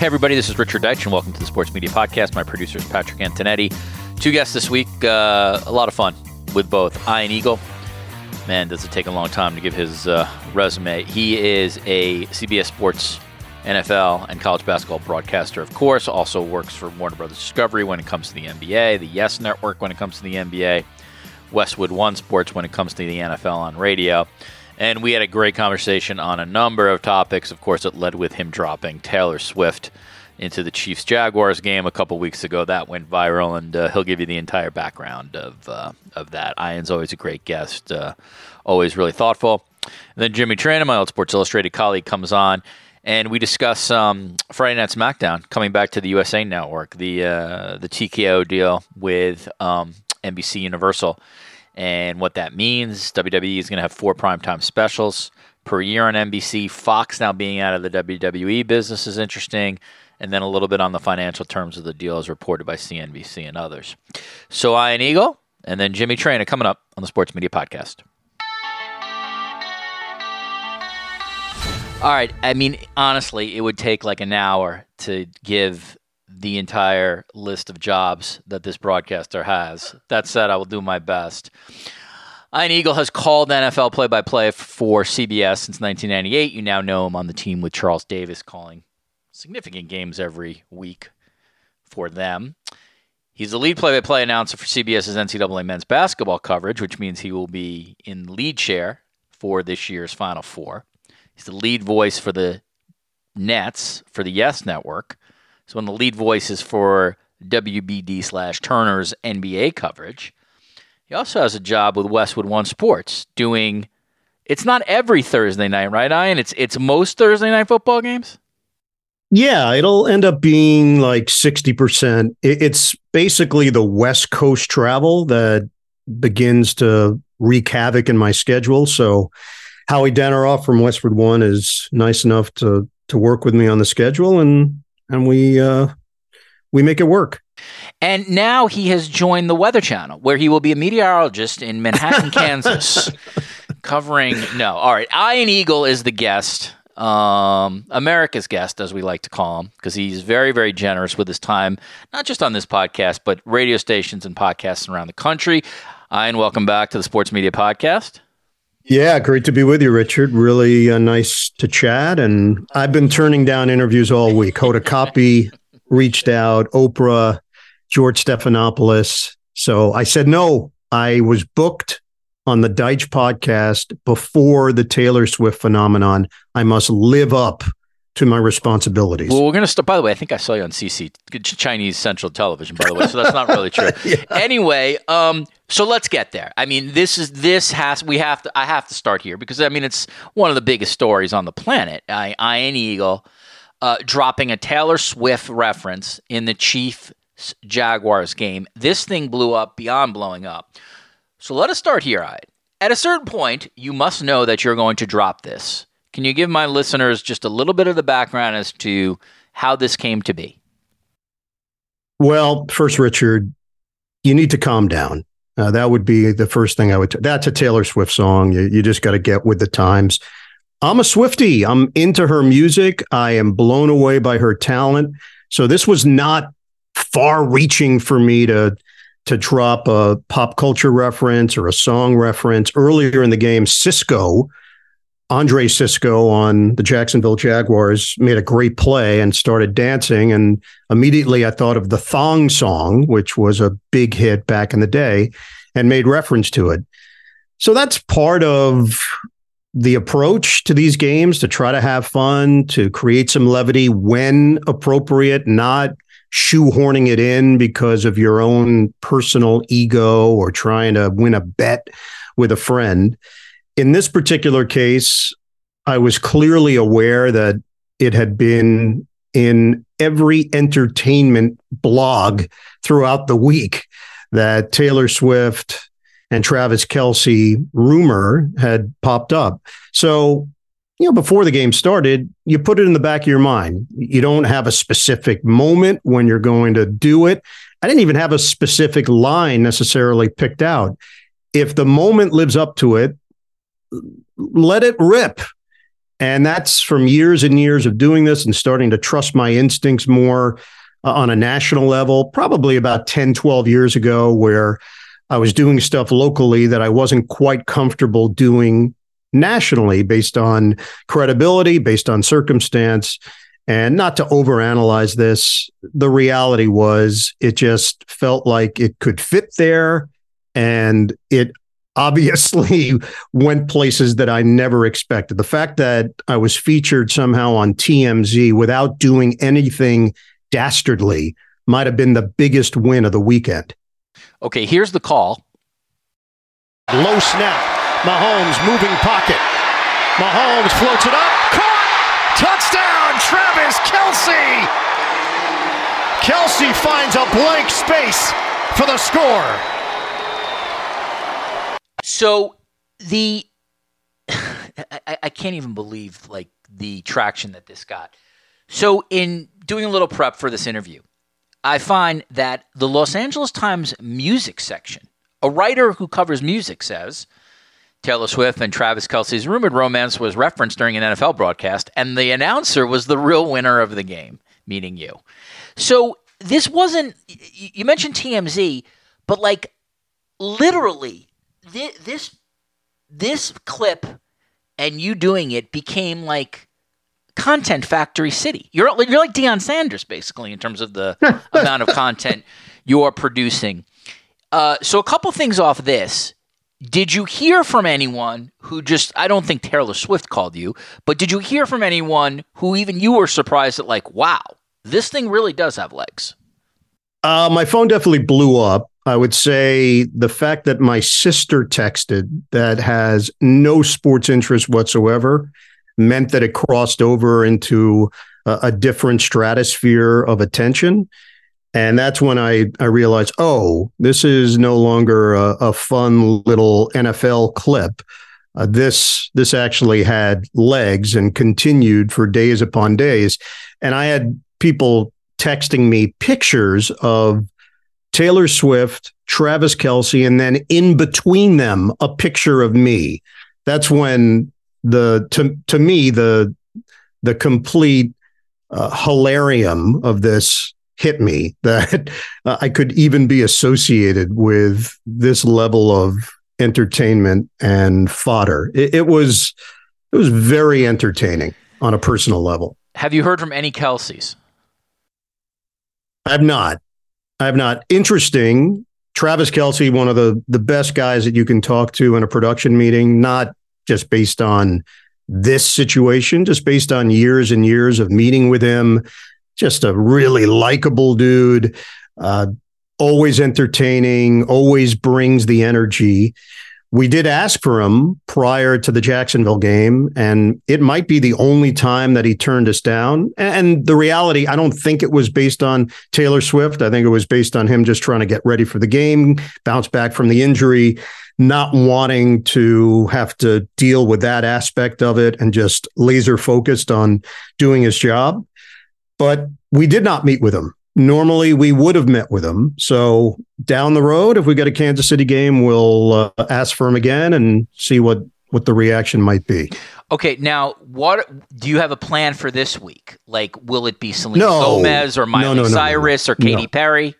Hey, everybody, this is Richard Deitsch, and welcome to the Sports Media Podcast. My producer is Patrick Antonetti. Two guests this week, uh, a lot of fun with both Ian Eagle. Man, does it take a long time to give his uh, resume. He is a CBS Sports NFL and college basketball broadcaster, of course, also works for Warner Brothers Discovery when it comes to the NBA, the Yes Network when it comes to the NBA, Westwood One Sports when it comes to the NFL on radio. And we had a great conversation on a number of topics. Of course, it led with him dropping Taylor Swift into the Chiefs Jaguars game a couple weeks ago. That went viral, and uh, he'll give you the entire background of uh, of that. Ian's always a great guest, uh, always really thoughtful. And then Jimmy Traina, my old Sports Illustrated colleague, comes on, and we discuss um, Friday Night SmackDown coming back to the USA Network, the uh, the TKO deal with um, NBC Universal and what that means. WWE is going to have four primetime specials per year on NBC. Fox now being out of the WWE business is interesting. And then a little bit on the financial terms of the deal as reported by CNBC and others. So Ian Eagle and then Jimmy Traina coming up on the Sports Media Podcast. All right. I mean, honestly, it would take like an hour to give the entire list of jobs that this broadcaster has. That said, I will do my best. Ian Eagle has called NFL play by play for CBS since 1998. You now know him on the team with Charles Davis calling significant games every week for them. He's the lead play by play announcer for CBS's NCAA men's basketball coverage, which means he will be in lead share for this year's Final Four. He's the lead voice for the Nets for the Yes Network. So one of the lead voices for WBD slash Turner's NBA coverage. He also has a job with Westwood One Sports doing. It's not every Thursday night, right, Ian? It's it's most Thursday night football games. Yeah, it'll end up being like 60%. It's basically the West Coast travel that begins to wreak havoc in my schedule. So Howie Deneroff from Westwood One is nice enough to to work with me on the schedule and and we uh we make it work. And now he has joined the Weather Channel, where he will be a meteorologist in Manhattan, Kansas, covering. No, all right. Ian Eagle is the guest, um, America's guest, as we like to call him, because he's very, very generous with his time, not just on this podcast, but radio stations and podcasts around the country. Ian, welcome back to the Sports Media Podcast. Yeah, great to be with you, Richard. Really uh, nice to chat. And I've been turning down interviews all week. Hoda Kotb reached out, Oprah, George Stephanopoulos. So I said no. I was booked on the Deitsch podcast before the Taylor Swift phenomenon. I must live up to my responsibilities. Well, we're going to start. By the way, I think I saw you on CC Chinese Central Television. By the way, so that's not really true. yeah. Anyway, um, so let's get there. I mean, this is this has we have to. I have to start here because I mean it's one of the biggest stories on the planet. I, Ian Eagle uh, dropping a Taylor Swift reference in the Chiefs Jaguars game. This thing blew up beyond blowing up. So let us start here. I at a certain point, you must know that you're going to drop this. Can you give my listeners just a little bit of the background as to how this came to be? Well, first, Richard, you need to calm down. Uh, that would be the first thing I would. T- that's a Taylor Swift song. You, you just got to get with the times. I'm a Swifty. I'm into her music. I am blown away by her talent. So this was not far reaching for me to to drop a pop culture reference or a song reference. Earlier in the game, Cisco, Andre Cisco on the Jacksonville Jaguars made a great play and started dancing. And immediately I thought of the Thong Song, which was a big hit back in the day, and made reference to it. So that's part of the approach to these games to try to have fun, to create some levity when appropriate, not shoehorning it in because of your own personal ego or trying to win a bet with a friend. In this particular case, I was clearly aware that it had been in every entertainment blog throughout the week that Taylor Swift and Travis Kelce rumor had popped up. So, you know, before the game started, you put it in the back of your mind. You don't have a specific moment when you're going to do it. I didn't even have a specific line necessarily picked out. If the moment lives up to it, let it rip. And that's from years and years of doing this and starting to trust my instincts more uh, on a national level, probably about 10, 12 years ago, where I was doing stuff locally that I wasn't quite comfortable doing nationally based on credibility, based on circumstance. And not to overanalyze this, the reality was it just felt like it could fit there. And it obviously went places that I never expected. The fact that I was featured somehow on TMZ without doing anything dastardly might have been the biggest win of the weekend. Okay, here's the call. Low snap. Mahomes moving pocket. Mahomes floats it up. Caught! Touchdown, Travis Kelce! Kelce finds a blank space for the score. So the I, I can't even believe like the traction that this got. So in doing a little prep for this interview, I find that the Los Angeles Times music section, a writer who covers music says Taylor Swift and Travis Kelce's rumored romance was referenced during an NFL broadcast, and the announcer was the real winner of the game, meaning you. So this wasn't, you mentioned TMZ, but like literally, this, this clip and you doing it became like content factory city. You're you're like Deion Sanders basically in terms of the amount of content you're producing. Uh, so a couple things off this. Did you hear from anyone who just I don't think Taylor Swift called you, but did you hear from anyone who even you were surprised at like, wow, this thing really does have legs? Uh, my phone definitely blew up. I would say the fact that my sister texted that has no sports interest whatsoever meant that it crossed over into a, a different stratosphere of attention. And that's when I, I realized, oh, this is no longer a, a fun little NFL clip. Uh, this this actually had legs and continued for days upon days. And I had people texting me pictures of Taylor Swift, Travis Kelce, and then in between them, a picture of me. That's when the to to me the the complete uh, hilarium of this hit me that uh, I could even be associated with this level of entertainment and fodder. It, it was it was very entertaining on a personal level. Have you heard from any Kelces? I have not. I have not. Interesting. Travis Kelce, one of the the best guys that you can talk to in a production meeting, not just based on this situation, just based on years and years of meeting with him. Just a really likable dude, uh, always entertaining, always brings the energy. We did ask for him prior to the Jacksonville game, and it might be the only time that he turned us down. And the reality, I don't think it was based on Taylor Swift. I think it was based on him just trying to get ready for the game, bounce back from the injury not wanting to have to deal with that aspect of it and just laser focused on doing his job. But we did not meet with him. Normally, we would have met with him. So down the road, if we get a Kansas City game, we'll uh, ask for him again and see what what the reaction might be. Okay, now what do you have a plan for this week? Like, will it be Selena No. Gomez or Miley No, no, no, no, Cyrus or Katy no. Perry?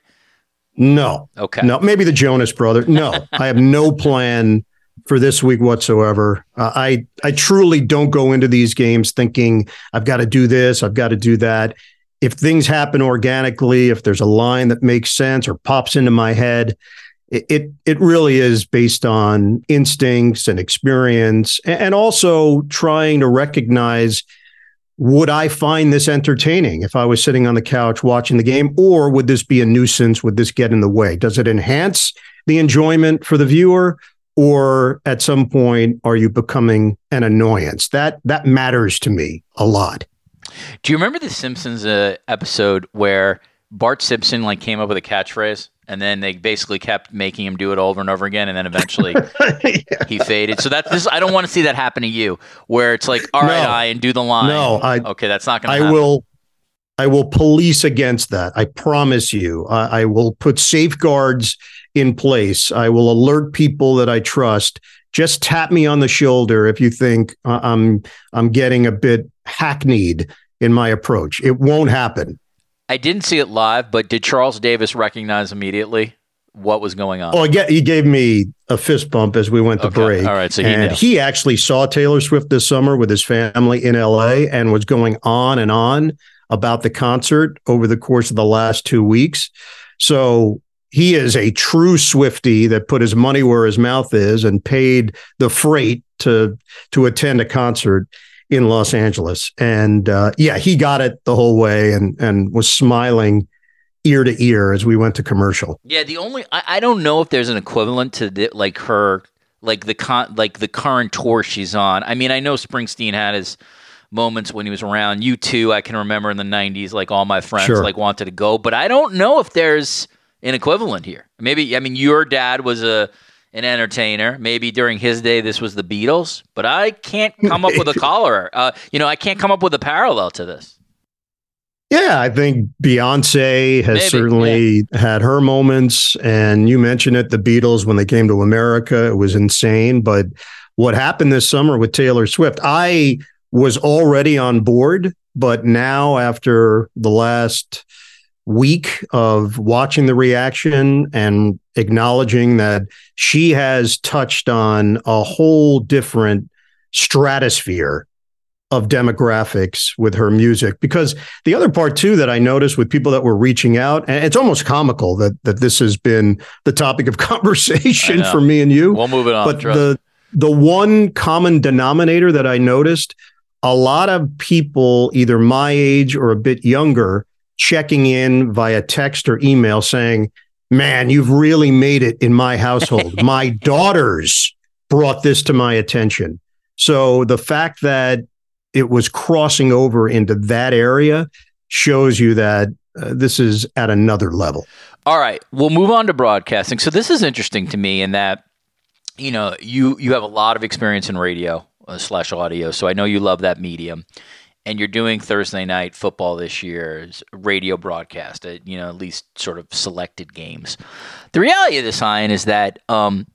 No. Okay. No, maybe the Jonas brother. No, I have no plan for this week whatsoever. Uh, I I truly don't go into these games thinking I've got to do this, I've got to do that. If things happen organically, if there's a line that makes sense or pops into my head, it it, it really is based on instincts and experience, and also trying to recognize would I find this entertaining if I was sitting on the couch watching the game, or would this be a nuisance? Would this get in the way? Does it enhance the enjoyment for the viewer, or at some point are you becoming an annoyance? That that matters to me a lot. Do you remember the Simpsons uh, episode where Bart Simpson like came up with a catchphrase and then they basically kept making him do it over and over again and then eventually he faded. So that's this. I don't want to see that happen to you, where it's like, all right, No. I and do the line. No, I okay, that's not going to. I happen. will I will police against that. I promise you. I, I will put safeguards in place. I will alert people that I trust. Just tap me on the shoulder if you think uh, I'm I'm getting a bit hackneyed in my approach. It won't happen. I didn't see it live, but did Charles Davis recognize immediately what was going on? Oh, he ga- he gave me a fist bump as we went to Okay. break. All right, so he and knew. he actually saw Taylor Swift this summer with his family in LA and was going on and on about the concert over the course of the last two weeks. So he is a true Swifty that put his money where his mouth is and paid the freight to to attend a concert in Los Angeles. And uh, yeah, he got it the whole way and and was smiling ear to ear as we went to commercial. Yeah, the only I, I don't know if there's an equivalent to the, like her like the con like the current tour she's on. I mean, I know Springsteen had his moments when he was around. U2, I can remember in the '90s, like all my friends Sure. like wanted to go, but I don't know if there's an equivalent here. Maybe I mean your dad was a an entertainer. Maybe during his day this was the Beatles, but I can't come up with a collar. Uh, you know, I can't come up with a parallel to this. Yeah, I think Beyonce has Maybe, certainly had her moments. And you mentioned it, the Beatles, when they came to America, it was insane. But what happened this summer with Taylor Swift, I was already on board. But now, after the last week of watching the reaction and acknowledging that she has touched on a whole different stratosphere of demographics with her music. Because the other part too that I noticed with people that were reaching out and it's almost comical that that this has been the topic of conversation for me and you. We'll move it on. but trust the the one common denominator that I noticed a lot of people either my age or a bit younger checking in via text or email saying man you've really made it in my household. My daughters brought this to my attention. So the fact that it was crossing over into that area shows you that uh, this is at another level. All right, we'll move on to broadcasting. So this is interesting to me in that you know you you have a lot of experience in radio uh, slash audio, so I know you love that medium, and you're doing Thursday night football this year's radio broadcast. At, you know, at least sort of selected games. The reality of this, Ian, is that um,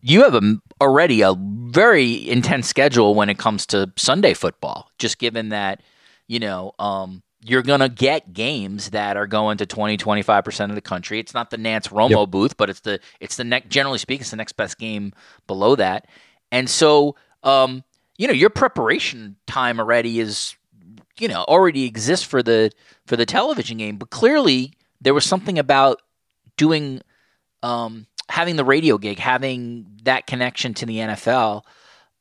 you have a, already a very intense schedule when it comes to Sunday football. Just given that, you know, um, you're going to get games that are going to 20, 25% of the country. It's not the Nance Romo booth, but it's the, it's the next, generally speaking, it's the next best game below that. And so, um, you know, your preparation time already is, you know, already exists for the, for the television game, but clearly there was something about doing, um, having the radio gig, having that connection to the NFL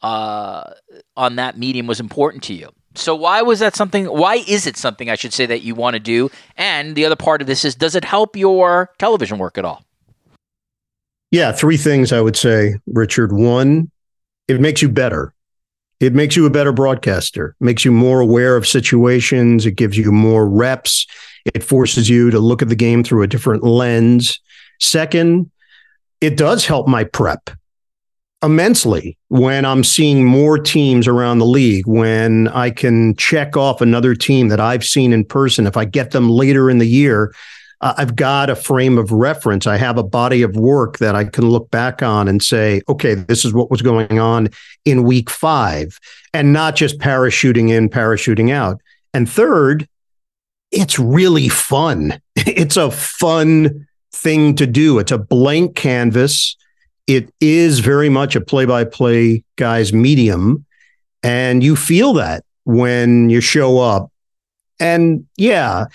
uh, on that medium was important to you. So why was that something? Why is it something I should say that you want to do? And the other part of this is, does it help your television work at all? Yeah, three things I would say, Richard. One, it makes you better. It makes you a better broadcaster, makes you more aware of situations, it gives you more reps, it forces you to look at the game through a different lens. Second, it does help my prep immensely when I'm seeing more teams around the league, when I can check off another team that I've seen in person. If I get them later in the year, uh, I've got a frame of reference. I have a body of work that I can look back on and say, okay, this is what was going on in week five, and not just parachuting in, parachuting out. And third, it's really fun. It's a fun thing to do. It's a blank canvas. It is very much a play by play guy's medium. And you feel that when you show up. And yeah,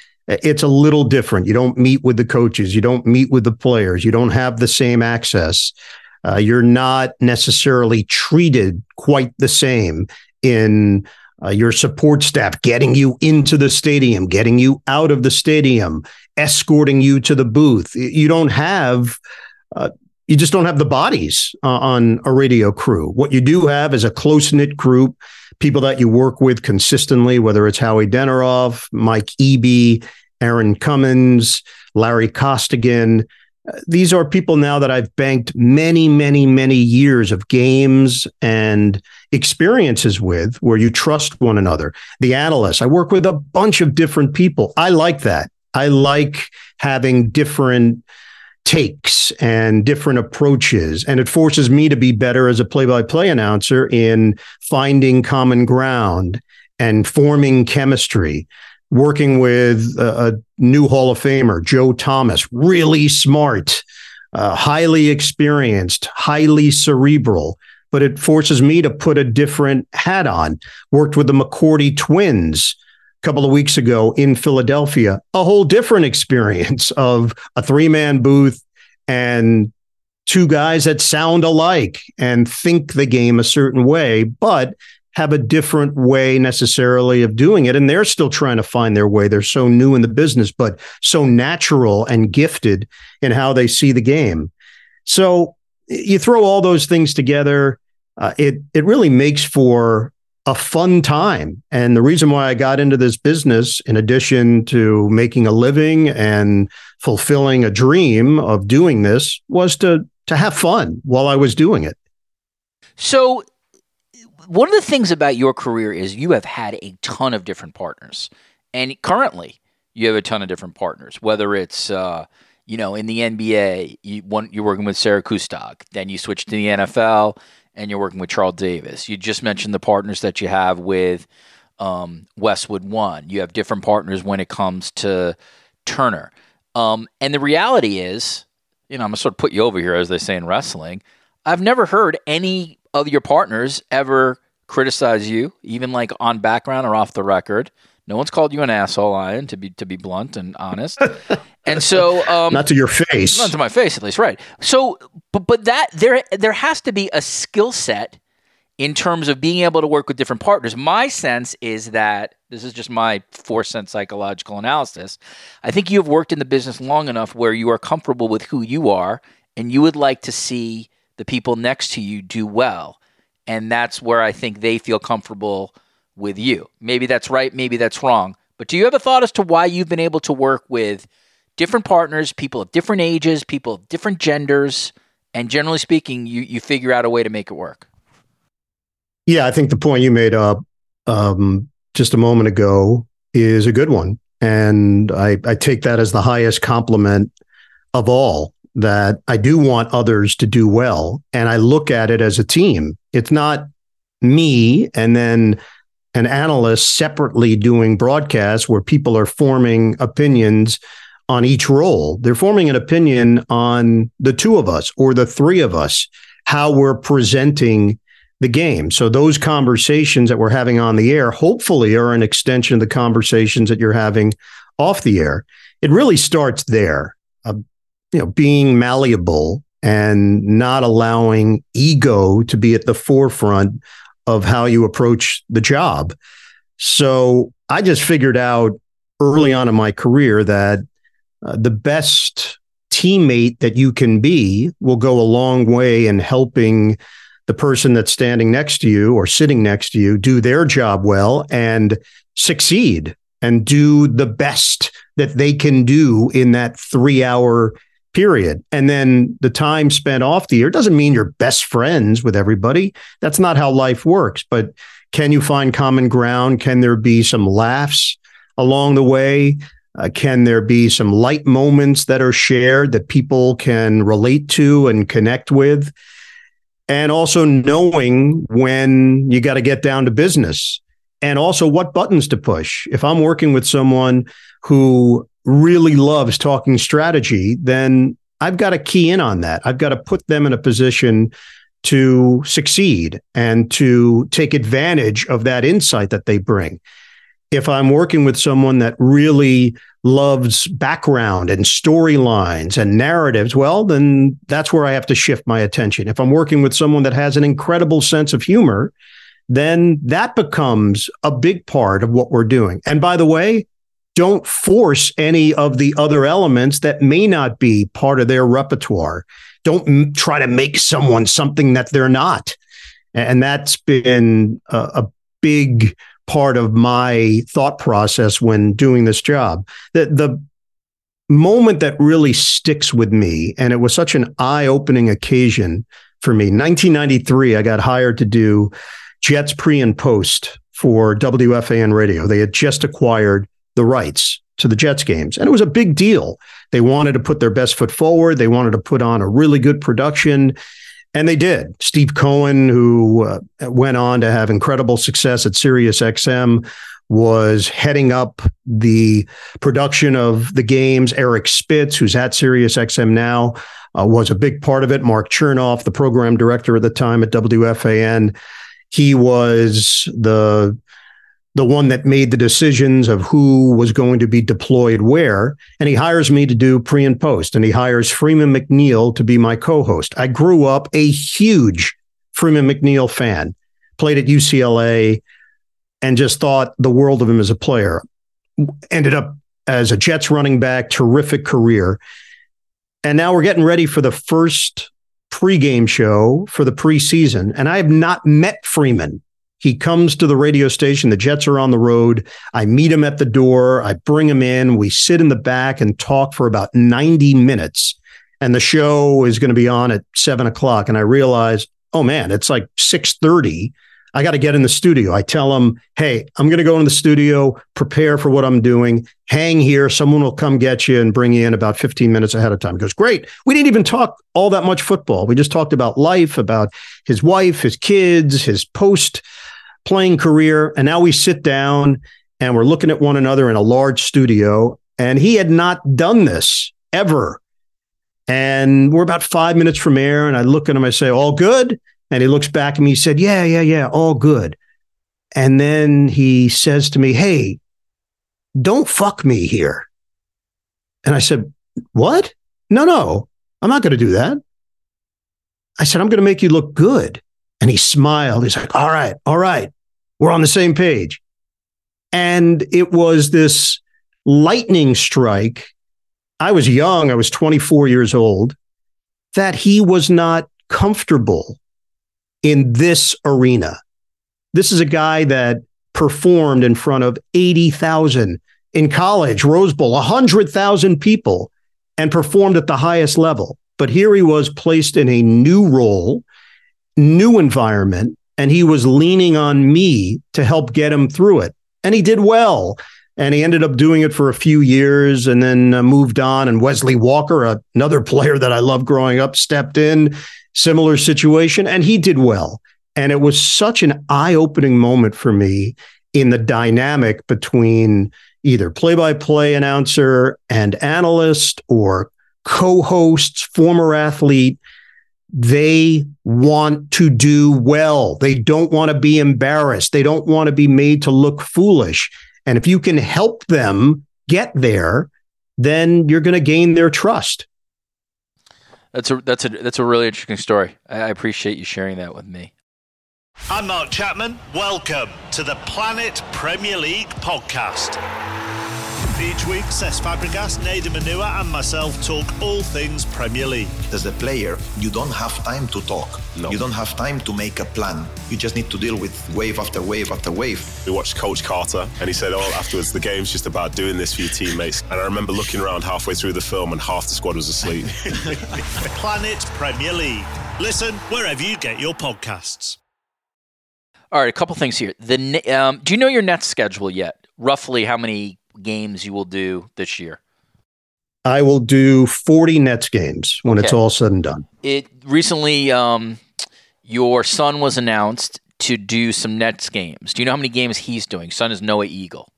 it's a little different. You don't meet with the coaches, you don't meet with the players, you don't have the same access. Uh, you're not necessarily treated quite the same in uh, your support staff getting you into the stadium, getting you out of the stadium, escorting you to the booth. You don't have, uh, you just don't have the bodies uh, on a radio crew. What you do have is a close knit group, people that you work with consistently, whether it's Howie Deneroff, Mike Eby, Aaron Cummins, Larry Costigan. Uh, these are people now that I've banked many, many, many years of games and experiences with where you trust one another. The analysts, I work with a bunch of different people. I like that. I like having different takes and different approaches. And it forces me to be better as a play by play announcer in finding common ground and forming chemistry. Working with a, a new Hall of Famer, Joe Thomas, really smart, uh, highly experienced, highly cerebral but it forces me to put a different hat on. Worked with the McCourty twins a couple of weeks ago in Philadelphia, a whole different experience of a three man booth and two guys that sound alike and think the game a certain way, but have a different way necessarily of doing it. And they're still trying to find their way. They're so new in the business, but so natural and gifted in how they see the game. So you throw all those things together, uh, it it really makes for a fun time. And the reason why I got into this business, in addition to making a living and fulfilling a dream of doing this, was to to have fun while I was doing it. So, one of the things about your career is you have had a ton of different partners, and currently you have a ton of different partners. Whether it's uh, you know, in the NBA, you want, you're working with Sarah Kustok. Then you switch to the NFL, and you're working with Charles Davis. You just mentioned the partners that you have with um, Westwood One. You have different partners when it comes to Turner. Um, and the reality is, you know, I'm gonna sort of put you over here, as they say in wrestling. I've never heard any of your partners ever criticize you, even like on background or off the record. No one's called you an asshole, Ian, to be to be blunt and honest. and so, um, not to your face, not to my face, at least, right? So, but but that there there has to be a skill set in terms of being able to work with different partners. My sense is that this is just my four cent psychological analysis. I think you have worked in the business long enough where you are comfortable with who you are, and you would like to see the people next to you do well, and that's where I think they feel comfortable with you. Maybe that's right, maybe that's wrong. But do you have a thought as to why you've been able to work with different partners, people of different ages, people of different genders, and generally speaking, you you figure out a way to make it work? Yeah, I think the point you made up um, just a moment ago is a good one, and I, I take that as the highest compliment of all. That I do want others to do well, and I look at it as a team. It's not me and then an analyst separately doing broadcasts where people are forming opinions on each role. They're forming an opinion on the two of us or the three of us, how we're presenting the game. So those conversations that we're having on the air hopefully are an extension of the conversations that you're having off the air. It really starts there. Uh, you know, being malleable and not allowing ego to be at the forefront of how you approach the job. So I just figured out early on in my career that uh, the best teammate that you can be will go a long way in helping the person that's standing next to you or sitting next to you do their job well and succeed and do the best that they can do in that three hour period. And then the time spent off the air doesn't mean you're best friends with everybody. That's not how life works. But can you find common ground? Can there be some laughs along the way? Uh, can there be some light moments that are shared that people can relate to and connect with? And also knowing when you got to get down to business and also what buttons to push. If I'm working with someone who really loves talking strategy, then I've got to key in on that. I've got to put them in a position to succeed and to take advantage of that insight that they bring. If I'm working with someone that really loves background and storylines and narratives, well, then that's where I have to shift my attention. If I'm working with someone that has an incredible sense of humor, then that becomes a big part of what we're doing. And by the way, don't force any of the other elements that may not be part of their repertoire. Don't m- try to make someone something that they're not. And that's been a, a big part of my thought process when doing this job. The, the moment that really sticks with me, and it was such an eye opening occasion for me, 1993, I got hired to do Jets pre and post for WFAN radio. They had just acquired the rights to the Jets games. And it was a big deal. They wanted to put their best foot forward. They wanted to put on a really good production. And they did. Steve Cohen, who uh, went on to have incredible success at Sirius XM, was heading up the production of the games. Eric Spitz, who's at Sirius XM now, uh, was a big part of it. Mark Chernoff, the program director at the time at WFAN, he was the the one that made the decisions of who was going to be deployed where. And he hires me to do pre and post, and he hires Freeman McNeil to be my co host. I grew up a huge Freeman McNeil fan, played at UCLA, and just thought the world of him as a player. Ended up as a Jets running back, terrific career. And now we're getting ready for the first pregame show for the preseason. And I have not met Freeman he comes to the radio station. The Jets are on the road. I meet him at the door. I bring him in. We sit in the back and talk for about 90 minutes. And the show is going to be on at seven o'clock. And I realize, oh man, it's like 6:30. I got to get in the studio. I tell him, hey, I'm going to go in the studio, prepare for what I'm doing, hang here. Someone will come get you and bring you in about 15 minutes ahead of time. He goes, great. We didn't even talk all that much football. We just talked about life, about his wife, his kids, his post playing career. And now we sit down and we're looking at one another in a large studio. And he had not done this ever. And we're about five minutes from air. And I look at him, I say, All good? And he looks back at me. He said, Yeah, yeah, yeah, all good. And then he says to me, Hey, don't fuck me here. And I said, What? No, no, I'm not going to do that. I said, I'm going to make you look good. And he smiled. He's like, all right, all right, we're on the same page. And it was this lightning strike. I was young, I was 24 years old, that he was not comfortable in this arena. This is a guy that performed in front of 80,000 in college, Rose Bowl, 100,000 people, and performed at the highest level. But here he was placed in a new role new environment and he was leaning on me to help get him through it. And he did well. And he ended up doing it for a few years and then uh, moved on. And Wesley Walker, another player that I loved growing up, stepped in, similar situation, and he did well. And it was such an eye opening moment for me in the dynamic between either play by play announcer and analyst or co hosts, former athlete they want to do well. They don't want to be embarrassed. They don't want to be made to look foolish. And if you can help them get there, then you're going to gain their trust. That's a that's a that's a really interesting story. I appreciate you sharing that with me. I'm Mark Chapman. Welcome to the Planet Premier League podcast. Each week, Cesc Fabregas, Nedum Onuoha, and myself talk all things Premier League. As a player, you don't have time to talk. No. You don't have time to make a plan. You just need to deal with wave after wave after wave. We watched Coach Carter, and he said, "Oh, afterwards, the game's just about doing this for your teammates." And I remember looking around halfway through the film, and half the squad was asleep. Planet Premier League. Listen wherever you get your podcasts. All right, a couple things here. The um, do you know your net schedule yet? Roughly how many games you will do this year? I will do 40 Nets games when okay. it's all said and done. It recently, um, your son was announced to do some Nets games. Do you know how many games he's doing? Son is Noah Eagle.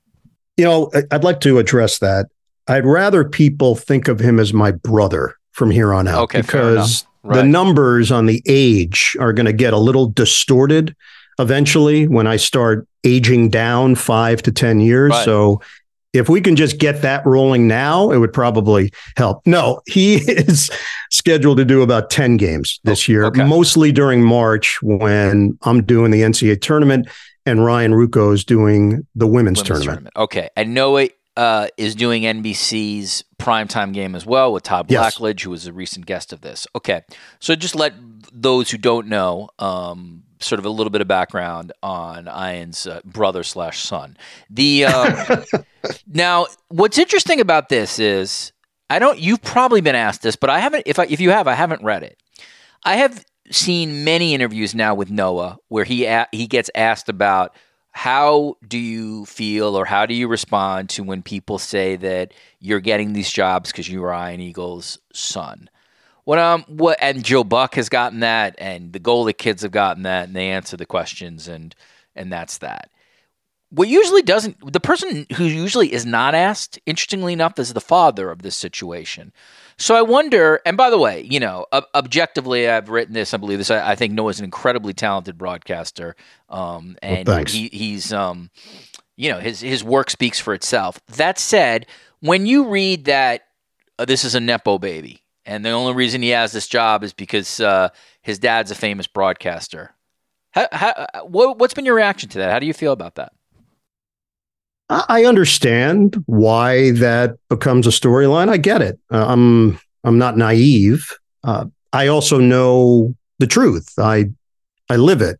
You know, I'd like to address that. I'd rather people think of him as my brother from here on out okay, because right. the numbers on the age are going to get a little distorted eventually when I start aging down five to 10 years. Right. So if we can just get that rolling now, it would probably help. No, he is scheduled to do about 10 games this oh, year, okay. mostly during March when I'm doing the NCAA tournament and Ryan Ruocco is doing the women's, women's tournament. tournament. Okay. I know it uh, is doing NBC's primetime game as well with Todd Blackledge, yes. who was a recent guest of this. Okay. So just let those who don't know, um, sort of a little bit of background on Ian's uh, brother slash son. The um, now, what's interesting about this is I don't. You've probably been asked this, but I haven't. If I, if you have, I haven't read it. I have seen many interviews now with Noah where he a- he gets asked about how do you feel or how do you respond to when people say that you're getting these jobs because you are Ian Eagle's son. What um what and Joe Buck has gotten that, and the Golic kids have gotten that, and they answer the questions, and and that's that. What usually doesn't the person who usually is not asked, interestingly enough, is the father of this situation. So I wonder. And by the way, you know, ob- objectively, I've written this. I believe this. I, I think Noah's an incredibly talented broadcaster, um, and well, he, he's um, you know, his his work speaks for itself. That said, when you read that uh, this is a nepo baby and the only reason he has this job is because uh, his dad's a famous broadcaster. How, how, what, what's been your reaction to that? How do you feel about that? I understand why that becomes a storyline. I get it. Uh, I'm I'm not naive. Uh, I also know the truth. I I live it.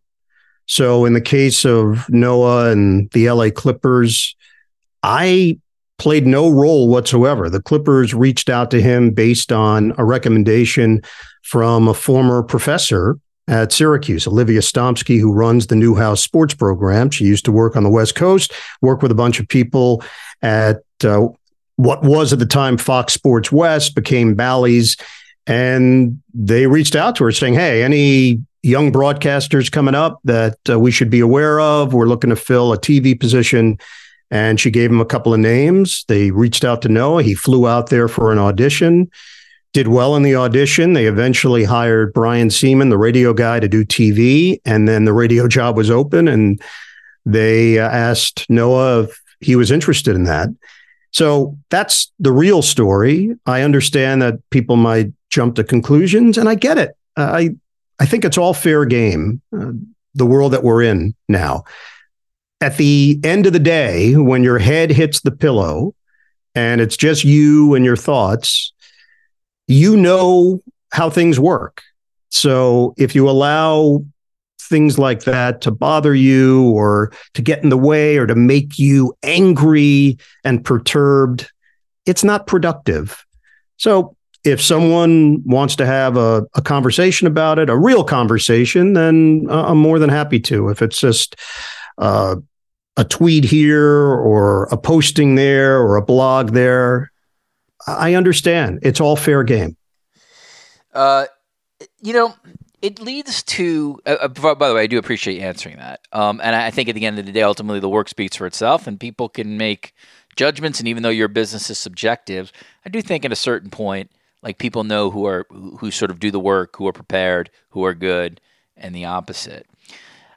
So in the case of Noah and the LA Clippers, I played no role whatsoever. The Clippers reached out to him based on a recommendation from a former professor at Syracuse, Olivia Stomski, who runs the Newhouse Sports Program. She used to work on the West Coast, work with a bunch of people at uh, what was at the time Fox Sports West, became Bally's. And they reached out to her saying, Hey, any young broadcasters coming up that uh, we should be aware of? We're looking to fill a TV position and she gave him a couple of names. They reached out to Noah. He flew out there for an audition, did well in the audition. They eventually hired Brian Sieman, the radio guy, to do TV. And then the radio job was open, and they uh, asked Noah if he was interested in that. So that's the real story. I understand that people might jump to conclusions, and I get it. I I think it's all fair game. Uh, the world that we're in now at the end of the day, when your head hits the pillow and it's just you and your thoughts, you know how things work. So if you allow things like that to bother you or to get in the way or to make you angry and perturbed, it's not productive. So if someone wants to have a, a conversation about it, a real conversation, then uh, I'm more than happy to. If it's just, uh, a tweet here or a posting there or a blog there. I understand. It's all fair game. Uh, you know, it leads to. Uh, uh by the way, I do appreciate you answering that. Um, and I think at the end of the day, ultimately, the work speaks for itself, and people can make judgments. And even though your business is subjective, I do think at a certain point, like people know who are who sort of do the work, who are prepared, who are good, and the opposite.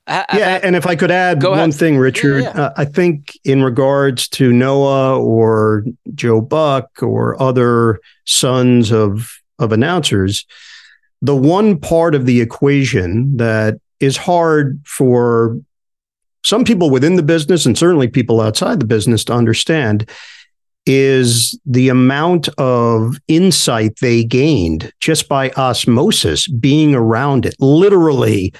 I, yeah, I, and if I could add one ahead. thing, Richard, yeah, yeah. Uh, I think in regards to Noah or Joe Buck or other sons of of announcers, the one part of the equation that is hard for some people within the business and certainly people outside the business to understand is the amount of insight they gained just by osmosis being around it literally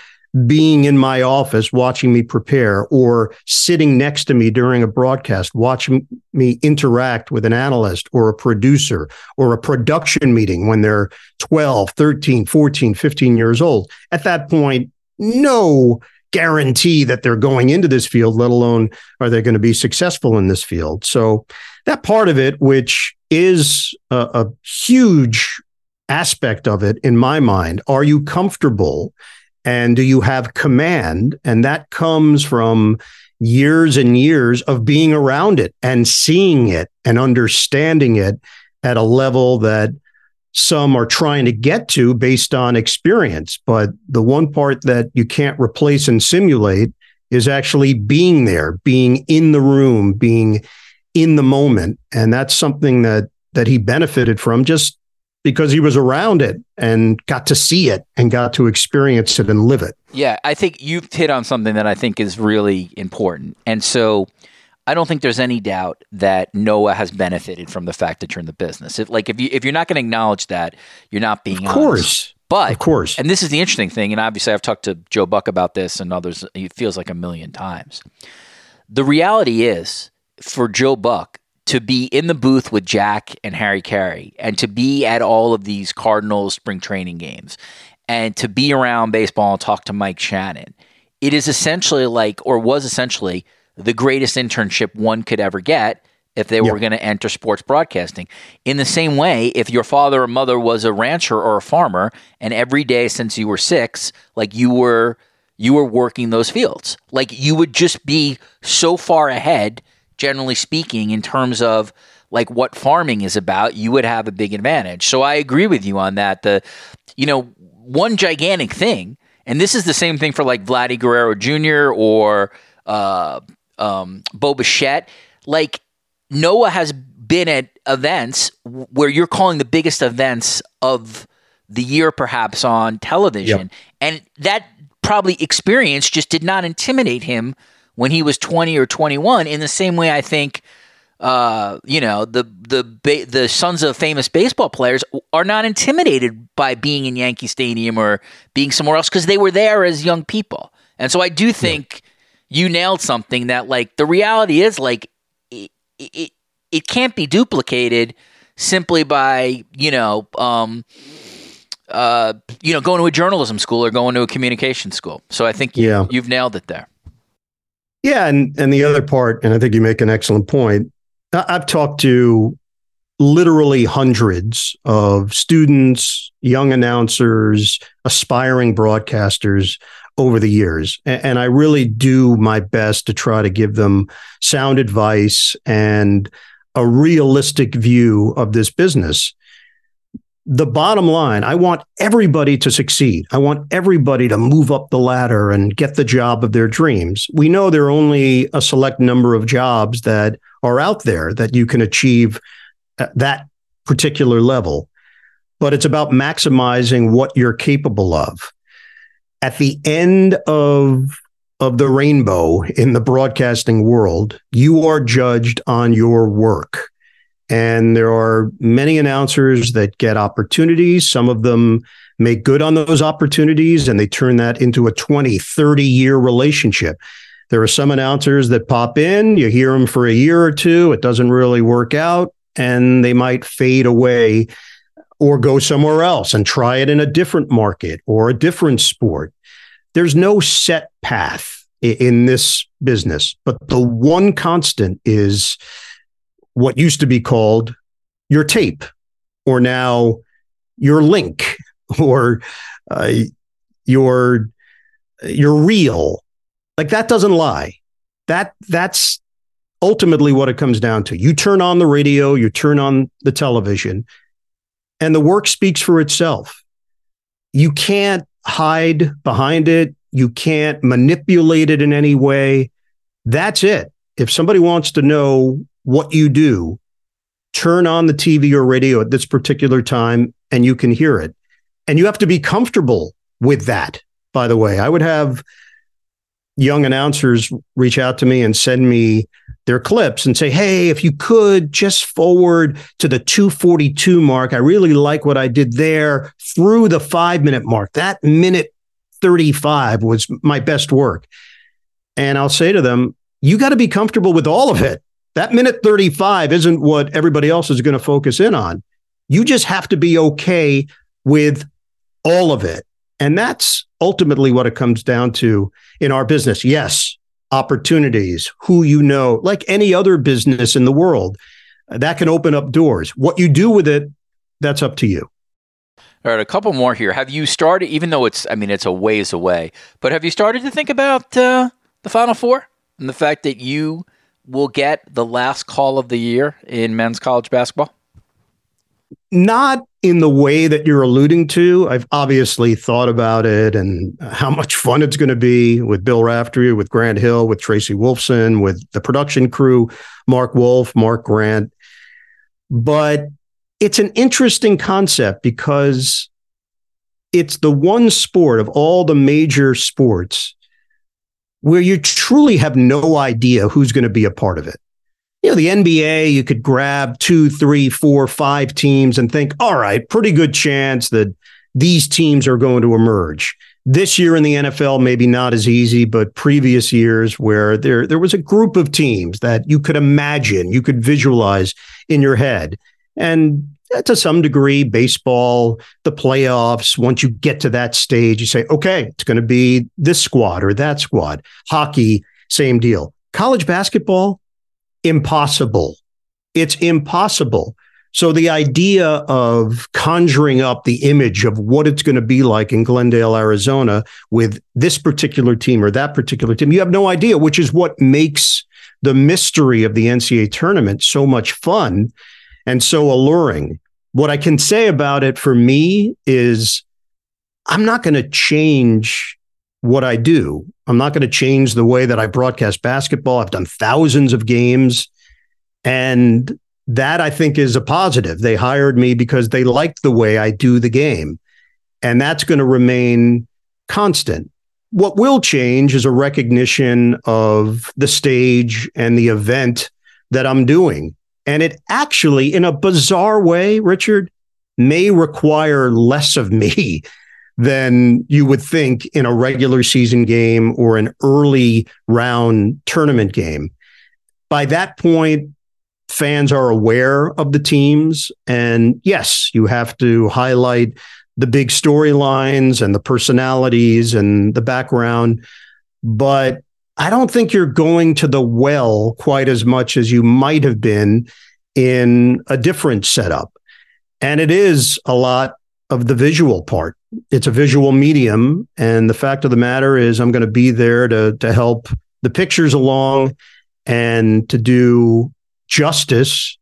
being in my office watching me prepare or sitting next to me during a broadcast watching me interact with an analyst or a producer or a production meeting when they're 12 13 14 15 years old at that point no guarantee that they're going into this field, let alone are they going to be successful in this field. So that part of it, which is a, a huge aspect of it in my mind, are you comfortable and do you have command? And that comes from years and years of being around it and seeing it and understanding it at a level that some are trying to get to based on experience. But the one part that you can't replace and simulate is actually being there, being in the room, being in the moment. And that's something that that he benefited from just because he was around it and got to see it and got to experience it and live it. Yeah, I think you've hit on something that I think is really important. And so I don't think there's any doubt that Noah has benefited from the fact that you're in the business. It, like if you if you're not going to acknowledge that, you're not being of course. Honest. But of course, and this is the interesting thing, and obviously I've talked to Joe Buck about this and others. It feels like a million times. The reality is, for Joe Buck to be in the booth with Jack and Harry Caray and to be at all of these Cardinals spring training games, and to be around baseball and talk to Mike Shannon, it is essentially like, or was essentially the greatest internship one could ever get if they were going to enter sports broadcasting. In the same way, if your father or mother was a rancher or a farmer, and every day since you were six, like you were you were working those fields, like you would just be so far ahead, generally speaking, in terms of like what farming is about, you would have a big advantage. So I agree with you on that. The you know one gigantic thing, and this is the same thing for like Vladdy Guerrero Jr. or uh, um, Bo Bichette. Like Noah has been at events where you're calling the biggest events of the year, perhaps on television, yep. and that probably experience just did not intimidate him when he was 20 or 21. In the same way, I think. Uh, you know the the the sons of famous baseball players are not intimidated by being in Yankee Stadium or being somewhere else because they were there as young people, and so I do think you nailed something that like the reality is like it, it, it can't be duplicated simply by you know um, uh, you know going to a journalism school or going to a communication school. So I think you, yeah. you've nailed it there. Yeah, and and the other part, and I think you make an excellent point. I've talked to literally hundreds of students, young announcers, aspiring broadcasters over the years. And I really do my best to try to give them sound advice and a realistic view of this business. The bottom line, I want everybody to succeed. I want everybody to move up the ladder and get the job of their dreams. We know there are only a select number of jobs that are out there that you can achieve at that particular level, but it's about maximizing what you're capable of at the end of of the rainbow in the broadcasting world, you are judged on your work. And there are many announcers that get opportunities. Some of them make good on those opportunities and they turn that into a 20, 30 year relationship. There are some announcers that pop in, you hear them for a year or two, it doesn't really work out, and they might fade away or go somewhere else and try it in a different market or a different sport. There's no set path in this business, but the one constant is what used to be called your tape, or now your link, or uh, your your reel. Like that doesn't lie. That that's ultimately what it comes down to. You turn on the radio, you turn on the television, and the work speaks for itself. You can't hide behind it. You can't manipulate it in any way. That's it. If somebody wants to know what you do, turn on the TV or radio at this particular time and you can hear it. And you have to be comfortable with that, by the way. I would have young announcers reach out to me and send me their clips and say, Hey, if you could just forward to the 242 mark, I really like what I did there through the five minute mark. That minute 35 was my best work. And I'll say to them, You got to be comfortable with all of it. That minute 35 isn't what everybody else is going to focus in on. You just have to be okay with all of it. And that's ultimately what it comes down to in our business. Yes, opportunities, who you know, like any other business in the world, that can open up doors. What you do with it, that's up to you. All right, a couple more here. Have you started, even though it's, I mean, it's a ways away, but have you started to think about uh, the Final Four and the fact that you will get the last call of the year in men's college basketball? Not in the way that you're alluding to. I've obviously thought about it and how much fun it's going to be with Bill Raftery, with Grant Hill, with Tracy Wolfson, with the production crew, Mark Wolff, Mark Grant. But it's an interesting concept because it's the one sport of all the major sports where you truly have no idea who's going to be a part of it. You know, the NBA, you could grab two, three, four, five teams and think, all right, pretty good chance that these teams are going to emerge. This year in the NFL, maybe not as easy, but previous years where there, there was a group of teams that you could imagine, you could visualize in your head. And to some degree, baseball, the playoffs, once you get to that stage, you say, okay, it's going to be this squad or that squad. Hockey, same deal. College basketball, impossible. It's impossible. So the idea of conjuring up the image of what it's going to be like in Glendale, Arizona with this particular team or that particular team, you have no idea, which is what makes the mystery of the NCAA tournament so much fun and so alluring. What I can say about it for me is I'm not going to change what I do. I'm not going to change the way that I broadcast basketball. I've done thousands of games. And that I think is a positive. They hired me because they liked the way I do the game. And that's going to remain constant. What will change is a recognition of the stage and the event that I'm doing. And it actually, in a bizarre way, Richard, may require less of me than you would think in a regular season game or an early round tournament game. By that point, fans are aware of the teams. And yes, you have to highlight the big storylines and the personalities and the background. But I don't think you're going to the well quite as much as you might have been in a different setup. And it is a lot of the visual part. It's a visual medium. And the fact of the matter is, I'm going to be there to, to help the pictures along and to do justice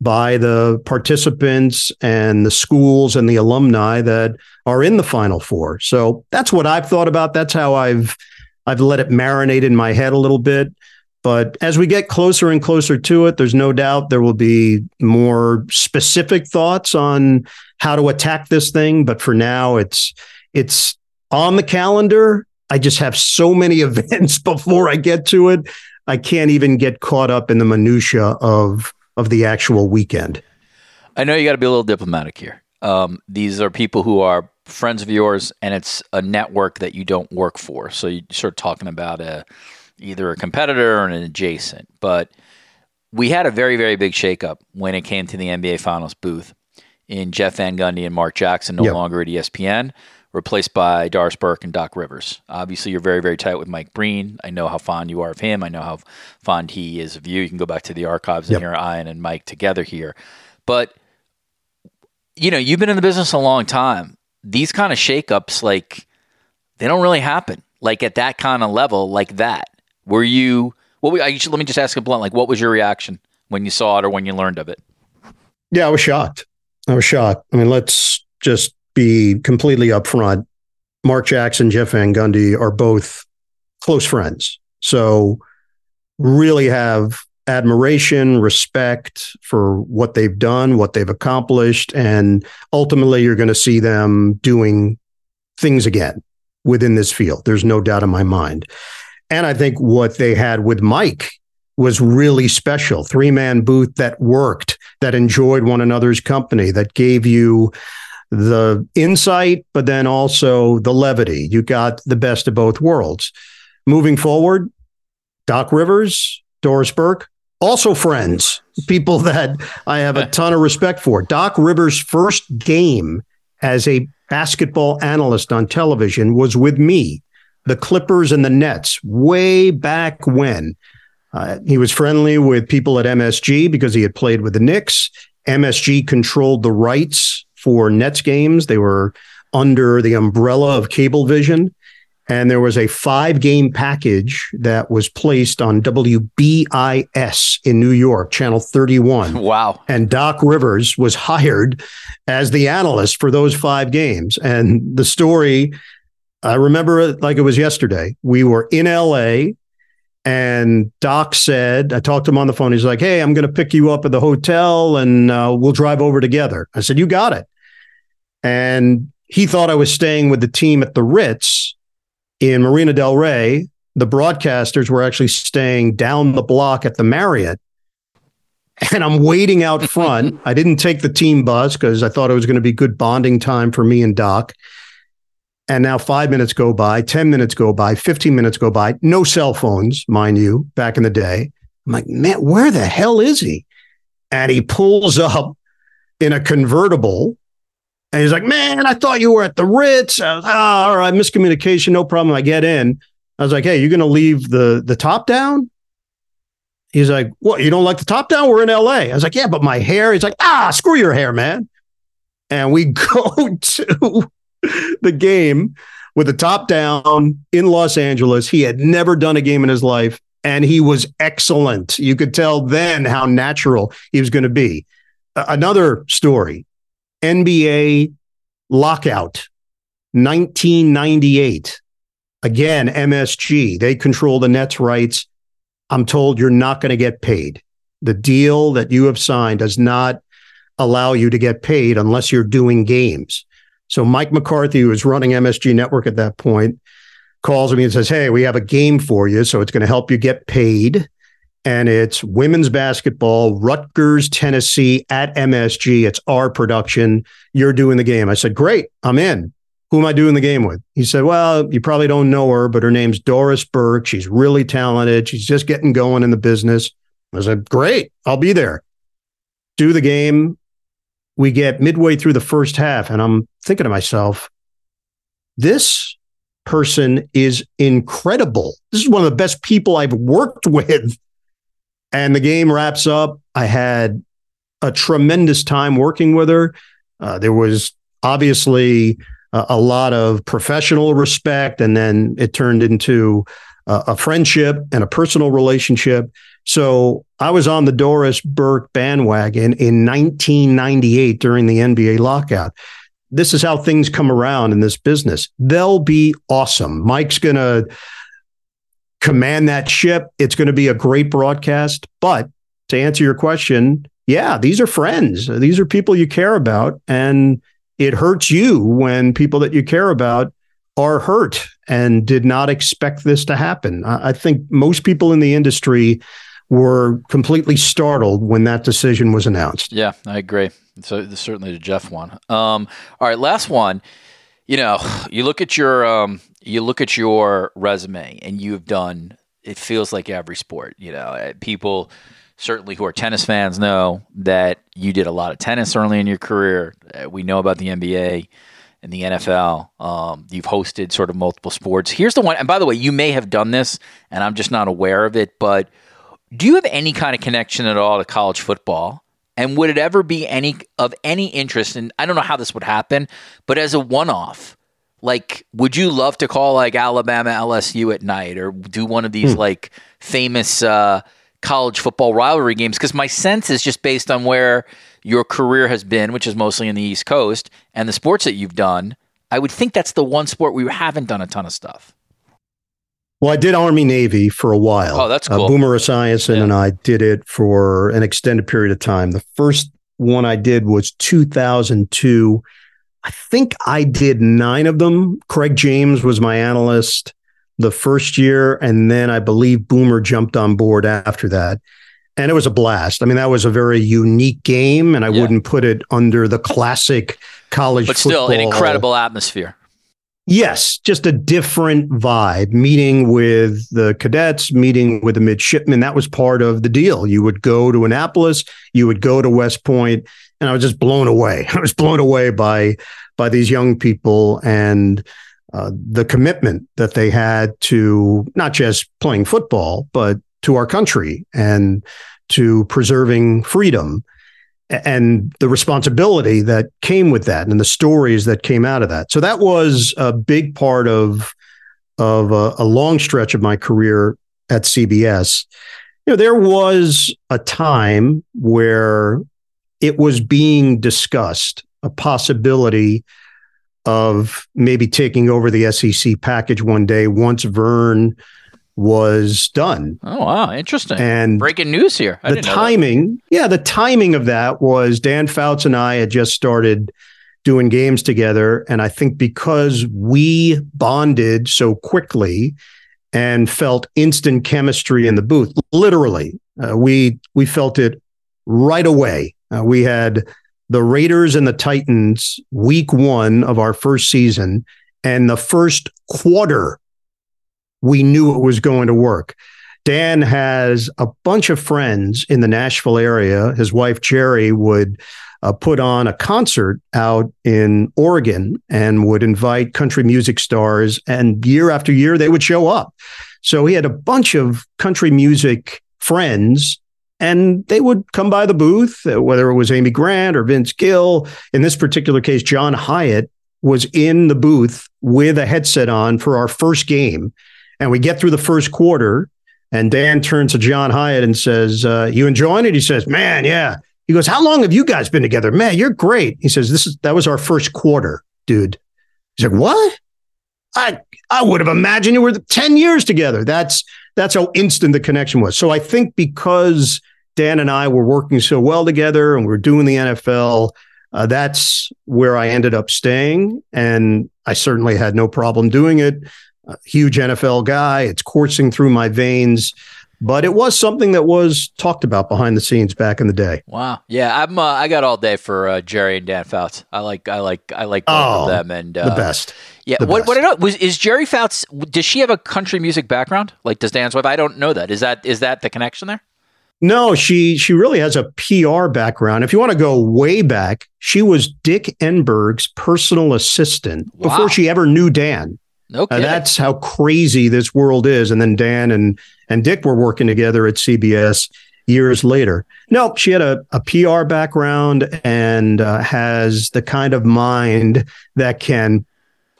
by the participants and the schools and the alumni that are in the final four. So that's what I've thought about. That's how I've I've let it marinate in my head a little bit. But as we get closer and closer to it, there's no doubt there will be more specific thoughts on how to attack this thing. But for now, it's it's on the calendar. I just have so many events before I get to it. I can't even get caught up in the minutia of of the actual weekend. I know you got to be a little diplomatic here. Um, these are people who are friends of yours, and it's a network that you don't work for. So you start talking about a either a competitor or an adjacent. But we had a very very big shakeup when it came to the NBA Finals booth in Jeff Van Gundy and Mark Jackson, no yep. longer at ESPN replaced by Doris Burke and Doc Rivers. Obviously, you're very, very tight with Mike Breen. I know how fond you are of him. I know how fond he is of you. You can go back to the archives yep. and hear Ian and Mike together here. But, you know, you've been in the business a long time. These kind of shakeups, like, they don't really happen, like, at that kind of level, like that. Were you, what we, I, let me just ask a blunt, like, what was your reaction when you saw it or when you learned of it? Yeah, I was shocked. I was shocked. I mean, let's just be completely upfront. Mark Jackson, Jeff Van Gundy are both close friends. So really have admiration, respect for what they've done, what they've accomplished. And ultimately, you're going to see them doing things again within this field. There's no doubt in my mind. And I think what they had with Mike was really special. Three man booth that worked, that enjoyed one another's company, that gave you the insight, but then also the levity. You got the best of both worlds. Moving forward, Doc Rivers, Doris Burke, also friends, people that I have a ton of respect for. Doc Rivers' first game as a basketball analyst on television was with me, the Clippers and the Nets, way back when. Uh, he was friendly with people at MSG because he had played with the Knicks. MSG controlled the rights for Nets games. They were under the umbrella of Cablevision. And there was a five game package that was placed on WBIS in New York, channel 31. Wow. And Doc Rivers was hired as the analyst for those five games. And the story, I remember it like it was yesterday. We were in LA and Doc said, I talked to him on the phone. He's like, Hey, I'm going to pick you up at the hotel and uh, we'll drive over together. I said, You got it. And he thought I was staying with the team at the Ritz in Marina Del Rey, the broadcasters were actually staying down the block at the Marriott. And I'm waiting out front. I didn't take the team bus because I thought it was going to be good bonding time for me and Doc. And now five minutes go by, 10 minutes go by, 15 minutes go by, no cell phones, mind you, back in the day. I'm like, man, where the hell is he? And he pulls up in a convertible and he's like, man, I thought you were at the Ritz. I was, oh, all right, miscommunication, no problem. I get in. I was like, hey, you're going to leave the the top down? He's like, what? You don't like the top down? We're in LA. I was like, yeah, but my hair. He's like, ah, screw your hair, man. And we go to the game with the top down in Los Angeles. He had never done a game in his life, and he was excellent. You could tell then how natural he was going to be. Another story NBA lockout, 1998. Again, MSG, they control the Nets rights. I'm told you're not going to get paid. The deal that you have signed does not allow you to get paid unless you're doing games. So Mike McCarthy, who was running MSG Network at that point, calls me and says, Hey, we have a game for you. So it's going to help you get paid and it's women's basketball, Rutgers, Tennessee at MSG. It's our production. You're doing the game. I said, Great, I'm in. Who am I doing the game with? He said, Well, you probably don't know her, but her name's Doris Burke. She's really talented. She's just getting going in the business. I said, Great, I'll be there. Do the game. We get midway through the first half, and I'm thinking to myself, this person is incredible. This is one of the best people I've worked with and the game wraps up. I had a tremendous time working with her. Uh, there was obviously a, a, lot of professional respect, and then it turned into a, a friendship and a personal relationship. So I was on the Doris Burke bandwagon in 1998 during the NBA lockout. This is how things come around in this business. They'll be awesome. Mike's going to command that ship. It's going to be a great broadcast. But to answer your question, yeah, these are friends. These are people you care about. And it hurts you when people that you care about are hurt and did not expect this to happen. I think most people in the industry were completely startled when that decision was announced. Yeah, I agree. So certainly the Jeff one. Um, all right, last one. You know, you look at your um, you look at your resume and you've done it feels like every sport you know uh, people certainly who are tennis fans know that you did a lot of tennis early in your career. Uh, we know about the nba and the nfl um, you've hosted sort of multiple sports. Here's the one and by the way you may have done this and i'm just not aware of it but do you have any kind of connection at all to college football? And would it ever be any of any interest and i don't know how this would happen but as a one-off like would you love to call like Alabama LSU at night or do one of these hmm. like famous uh, college football rivalry games because my sense is just based on where your career has been which is mostly in the East Coast and the sports that you've done I would think that's the one sport we haven't done a ton of stuff. Well, I did Army Navy for a while. Oh, that's uh, cool. Uh, Boomer Esiason yeah. and I did it for an extended period of time. The first one I did was 2002 I think I did nine of them. Craig James was my analyst the first year. And then I believe Boomer jumped on board after that. And it was a blast. I mean, that was a very unique game, and I yeah. wouldn't put it under the classic college But still, an incredible atmosphere. Yes, just a different vibe. Meeting with the cadets, meeting with the midshipmen, that was part of the deal. You would go to Annapolis, you would go to West Point, and I was just blown away. I was blown away by by these young people and uh, the commitment that they had to not just playing football, but to our country and to preserving freedom and the responsibility that came with that and the stories that came out of that. So that was a big part of of a, a long stretch of my career at CBS. You know, there was a time where it was being discussed a possibility of maybe taking over the SEC package one day once Vern was done. Oh wow, interesting. And breaking news here. I the timing, yeah, the timing of that was Dan Fouts and I had just started doing games together, and I think because we bonded so quickly and felt instant chemistry in the booth, literally, uh, we we felt it right away. Uh, we had the Raiders and the Titans week one of our first season, and the first quarter we knew it was going to work. Dan has a bunch of friends in the Nashville area. His wife, Jerry, would uh, put on a concert out in Oregon and would invite country music stars. And year after year, they would show up. So he had a bunch of country music friends and they would come by the booth, uh, whether it was Amy Grant or Vince Gill. In this particular case, John Hiatt was in the booth with a headset on for our first game. And we get through the first quarter, and Dan turns to John Hiatt and says, uh, "You enjoying it?" He says, "Man, yeah." He goes, "How long have you guys been together?" Man, you're great. He says, "This is that was our first quarter, dude." He's like, "What?" I I would have imagined you were ten years together. That's that's how instant the connection was. So I think because Dan and I were working so well together and we are doing the NFL, uh, that's where I ended up staying, and I certainly had no problem doing it huge NFL guy. It's coursing through my veins. But it was something that was talked about behind the scenes back in the day. Wow, yeah, I'm. Uh, I got all day for uh, Jerry and Dan Fouts. I like, I like, I like both oh, of them, and uh, the best. Yeah, what? What I know was is Jerry Fouts? Does she have a country music background? Like does Dan's wife? I don't know that. Is that is that the connection there? No, she she really has a PR background. If you want to go way back, she was Dick Enberg's personal assistant wow. before she ever knew Dan. Okay. Uh, that's how crazy this world is. And then Dan and and Dick were working together at CBS years later. No, she had a, a PR background and uh, has the kind of mind that can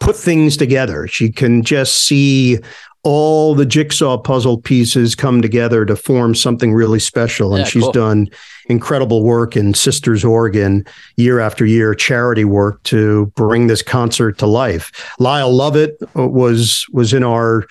put things together. She can just see all the jigsaw puzzle pieces come together to form something really special. And yeah, she's cool. done incredible work in Sisters, Oregon, year after year, charity work to bring this concert to life. Lyle Lovett was was in our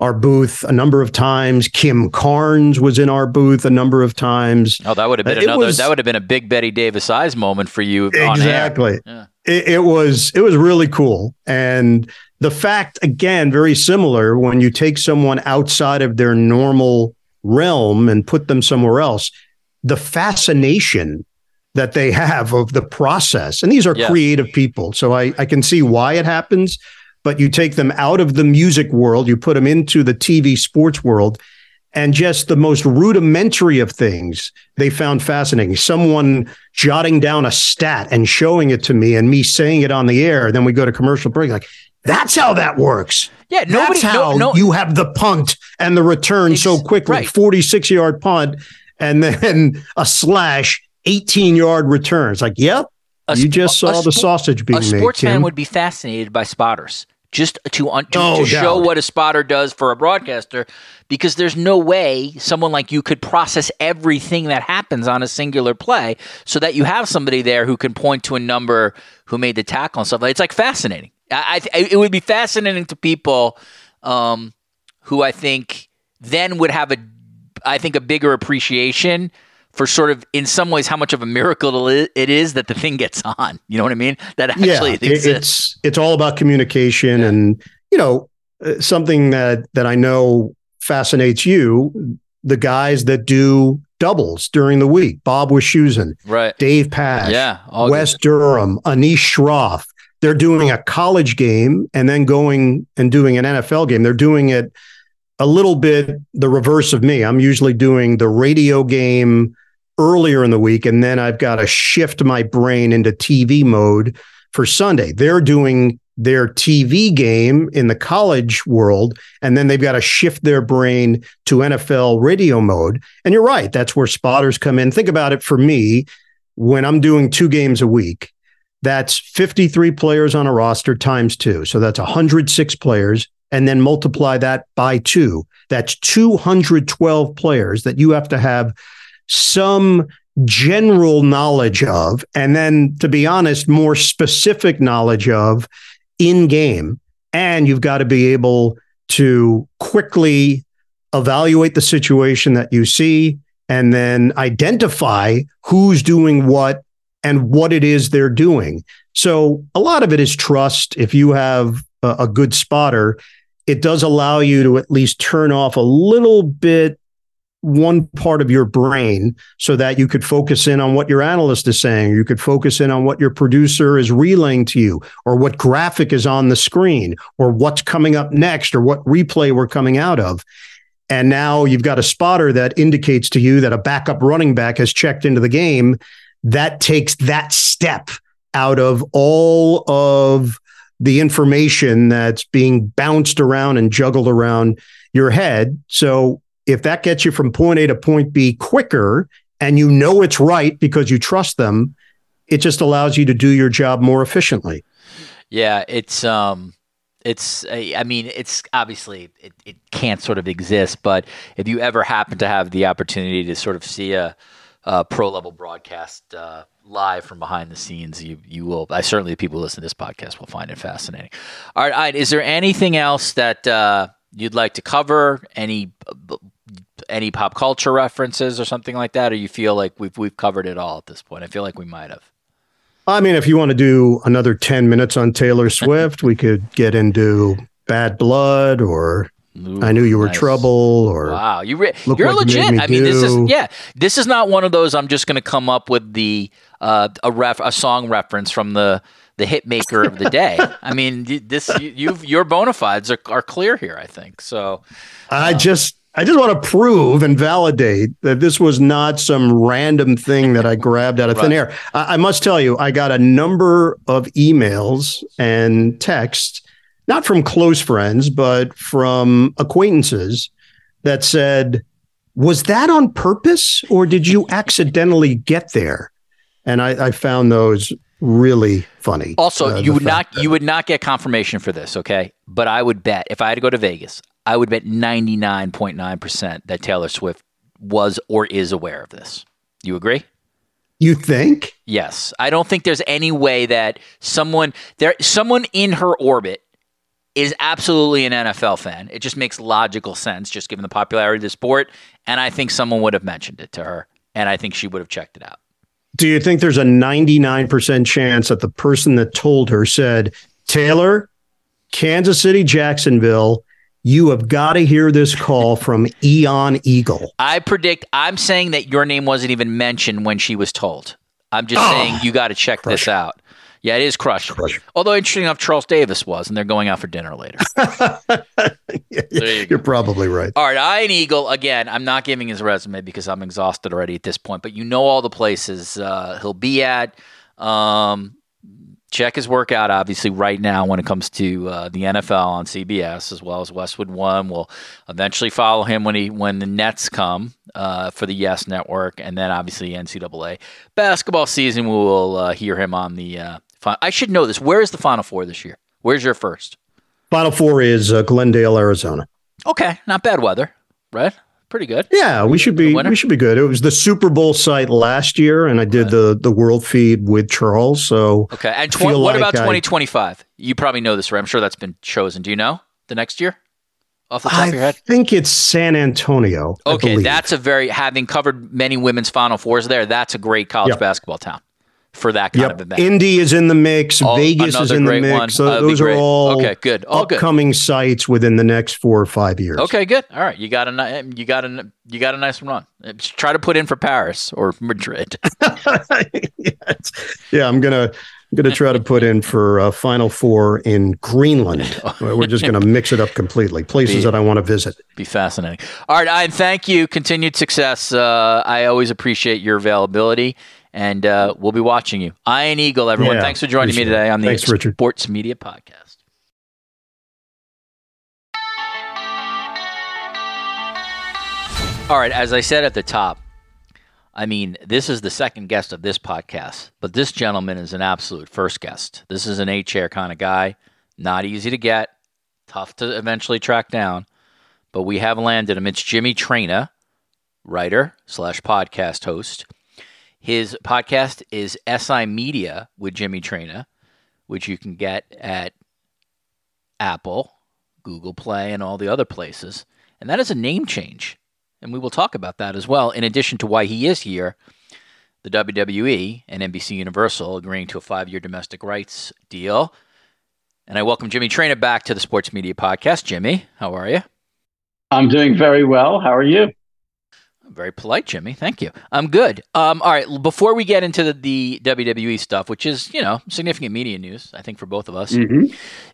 our booth a number of times. Kim Carnes was in our booth a number of times. Oh, that would have been uh, another. Was, that would have been a big Bette Davis eyes moment for you. Exactly. Yeah. It, it was it was really cool, and the fact, again, very similar when you take someone outside of their normal realm and put them somewhere else, the fascination that they have of the process. And these are creative people. So I, I can see why it happens, but you take them out of the music world, you put them into the TV sports world, and just the most rudimentary of things they found fascinating. Someone jotting down a stat and showing it to me and me saying it on the air. Then we go to commercial break, like, that's how that works. Yeah, nobody. That's how no, no, you have the punt and the return so quickly. Right. Forty-six yard punt and then a slash, eighteen yard return. It's like, yep, a you just saw the sausage being made. A sports made, fan would be fascinated by spotters. Just to, to, to show what a spotter does for a broadcaster, because there's no way someone like you could process everything that happens on a singular play, so that you have somebody there who can point to a number who made the tackle and stuff. It's like fascinating. I, I it would be fascinating to people um, who I think then would have a, I think a bigger appreciation for sort of in some ways how much of a miracle it is that the thing gets on. You know what I mean? That actually yeah, exists. It's it's all about communication, yeah. and you know uh, something that that I know fascinates you. The guys that do doubles during the week. Bob was Wischusen, right? Dave Pasch, yeah, Wes good. Durham, Anish Shroff, they're doing a college game and then going and doing an NFL game. They're doing it a little bit the reverse of me. I'm usually doing the radio game earlier in the week, and then I've got to shift my brain into TV mode for Sunday. They're doing their TV game in the college world, and then they've got to shift their brain to NFL radio mode. And you're right, that's where spotters come in. Think about it for me when I'm doing two games a week. That's 53 players on a roster times two. So that's 106 players. And then multiply that by two. That's 212 players that you have to have some general knowledge of. And then, to be honest, more specific knowledge of in game. And you've got to be able to quickly evaluate the situation that you see and then identify who's doing what and what it is they're doing. So a lot of it is trust. If you have a, a good spotter, it does allow you to at least turn off a little bit one part of your brain so that you could focus in on what your analyst is saying. You could focus in on what your producer is relaying to you, or what graphic is on the screen, or what's coming up next, or what replay we're coming out of. And now you've got a spotter that indicates to you that a backup running back has checked into the game that takes that step out of all of the information that's being bounced around and juggled around your head. So if that gets you from point A to point B quicker and you know it's right because you trust them, it just allows you to do your job more efficiently. Yeah, it's um it's I mean it's obviously it, it can't sort of exist, but if you ever happen to have the opportunity to sort of see a uh, pro level broadcast uh, live from behind the scenes, you you will. I certainly the people who listen to this podcast will find it fascinating. All right, all right is there anything else that uh, you'd like to cover? Any any pop culture references or something like that, or you feel like we've we've covered it all at this point? I feel like we might have. I mean, if you want to do another ten minutes on Taylor Swift, we could get into Bad Blood or Ooh, I knew you were nice. trouble or wow, you re- you're legit. I mean, this is yeah, this is not one of those. I'm just going to come up with the uh, a ref a song reference from the the hit maker of the day. I mean, this you your bona fides are, are clear here. I think so. I um, just I just want to prove and validate that this was not some random thing that I grabbed out of right. thin air. I, I must tell you, I got a number of emails and texts not from close friends, but from acquaintances that said, Was that on purpose or did you accidentally get there? And I, I found those really funny. Also, uh, you would not that, you would not get confirmation for this, okay? But I would bet if I had to go to Vegas, I would bet 99.9% that Taylor Swift was or is aware of this. You agree? You think? Yes. I don't think there's any way that someone there someone in her orbit is absolutely an NFL fan. It just makes logical sense, just given the popularity of the sport. And I think someone would have mentioned it to her, and I think she would have checked it out. Do you think there's a 99% chance that the person that told her said, Taylor, Kansas City, Jacksonville, you have got to hear this call from Ian Eagle? I predict, I'm saying that your name wasn't even mentioned when she was told. I'm just oh, saying you got to check this out. Yeah, it is crushed. Although interesting enough, Charles Davis was, and they're going out for dinner later. you are probably right. All right, Ian Eagle again. I'm not giving his resume because I'm exhausted already at this point. But you know all the places uh, he'll be at. Um, check his workout obviously right now when it comes to uh, the NFL on CBS as well as Westwood One. We'll eventually follow him when he when the Nets come uh, for the Yes Network, and then obviously NCAA basketball season. We will uh, hear him on the. I should know this. Where is the Final Four this year? Where's your first? Final Four is uh, Glendale, Arizona. Okay, not bad weather, right? pretty good. Yeah, we should be we should be good. It was the Super Bowl site last year, and I did right. the the world feed with Charles. So okay, and tw- what like about twenty twenty five? You probably know this, right? I'm sure that's been chosen. Do you know the next year? Off the top I of your head, I think it's San Antonio. Okay, that's a very having covered many women's Final Fours there. That's a great college yep. basketball town for that kind yep. of event. Indy is in the mix. Oh, Vegas is in the mix. Those are all okay. Good. All upcoming good. sites within the next four or five years. Okay, good. All right, you got a you got a you got a nice run. Try to put in for Paris or Madrid. yes. Yeah, I'm gonna I'm going to try to put in for uh, Final Four in Greenland. We're just going to mix it up completely. Places Be- that I want to visit. Be fascinating. All right, Ian, thank you. Continued success. Uh, I always appreciate your availability, and uh, we'll be watching you. Ian Eagle, everyone. Yeah, thanks for joining me today on the Thanks, Richard. Sports Media Podcast. All right, as I said at the top, I mean, this is the second guest of this podcast, but this gentleman is an absolute first guest. This is an eight chair kind of guy, not easy to get, tough to eventually track down, but we have landed him. It's Jimmy Traina, writer slash podcast host. His podcast is SI Media with Jimmy Traina, which you can get at Apple, Google Play, and all the other places. And that is a name change. And we will talk about that as well, in addition to why he is here. The WWE and NBC Universal agreeing to a five year domestic rights deal. And I welcome Jimmy Traina back to the Sports Media Podcast. Jimmy, how are you? I'm doing very well. How are you? Very polite, Jimmy. Thank you. I'm good. Um, all right. Before we get into the, the WWE stuff, which is you know significant media news, I think for both of us, Mm-hmm.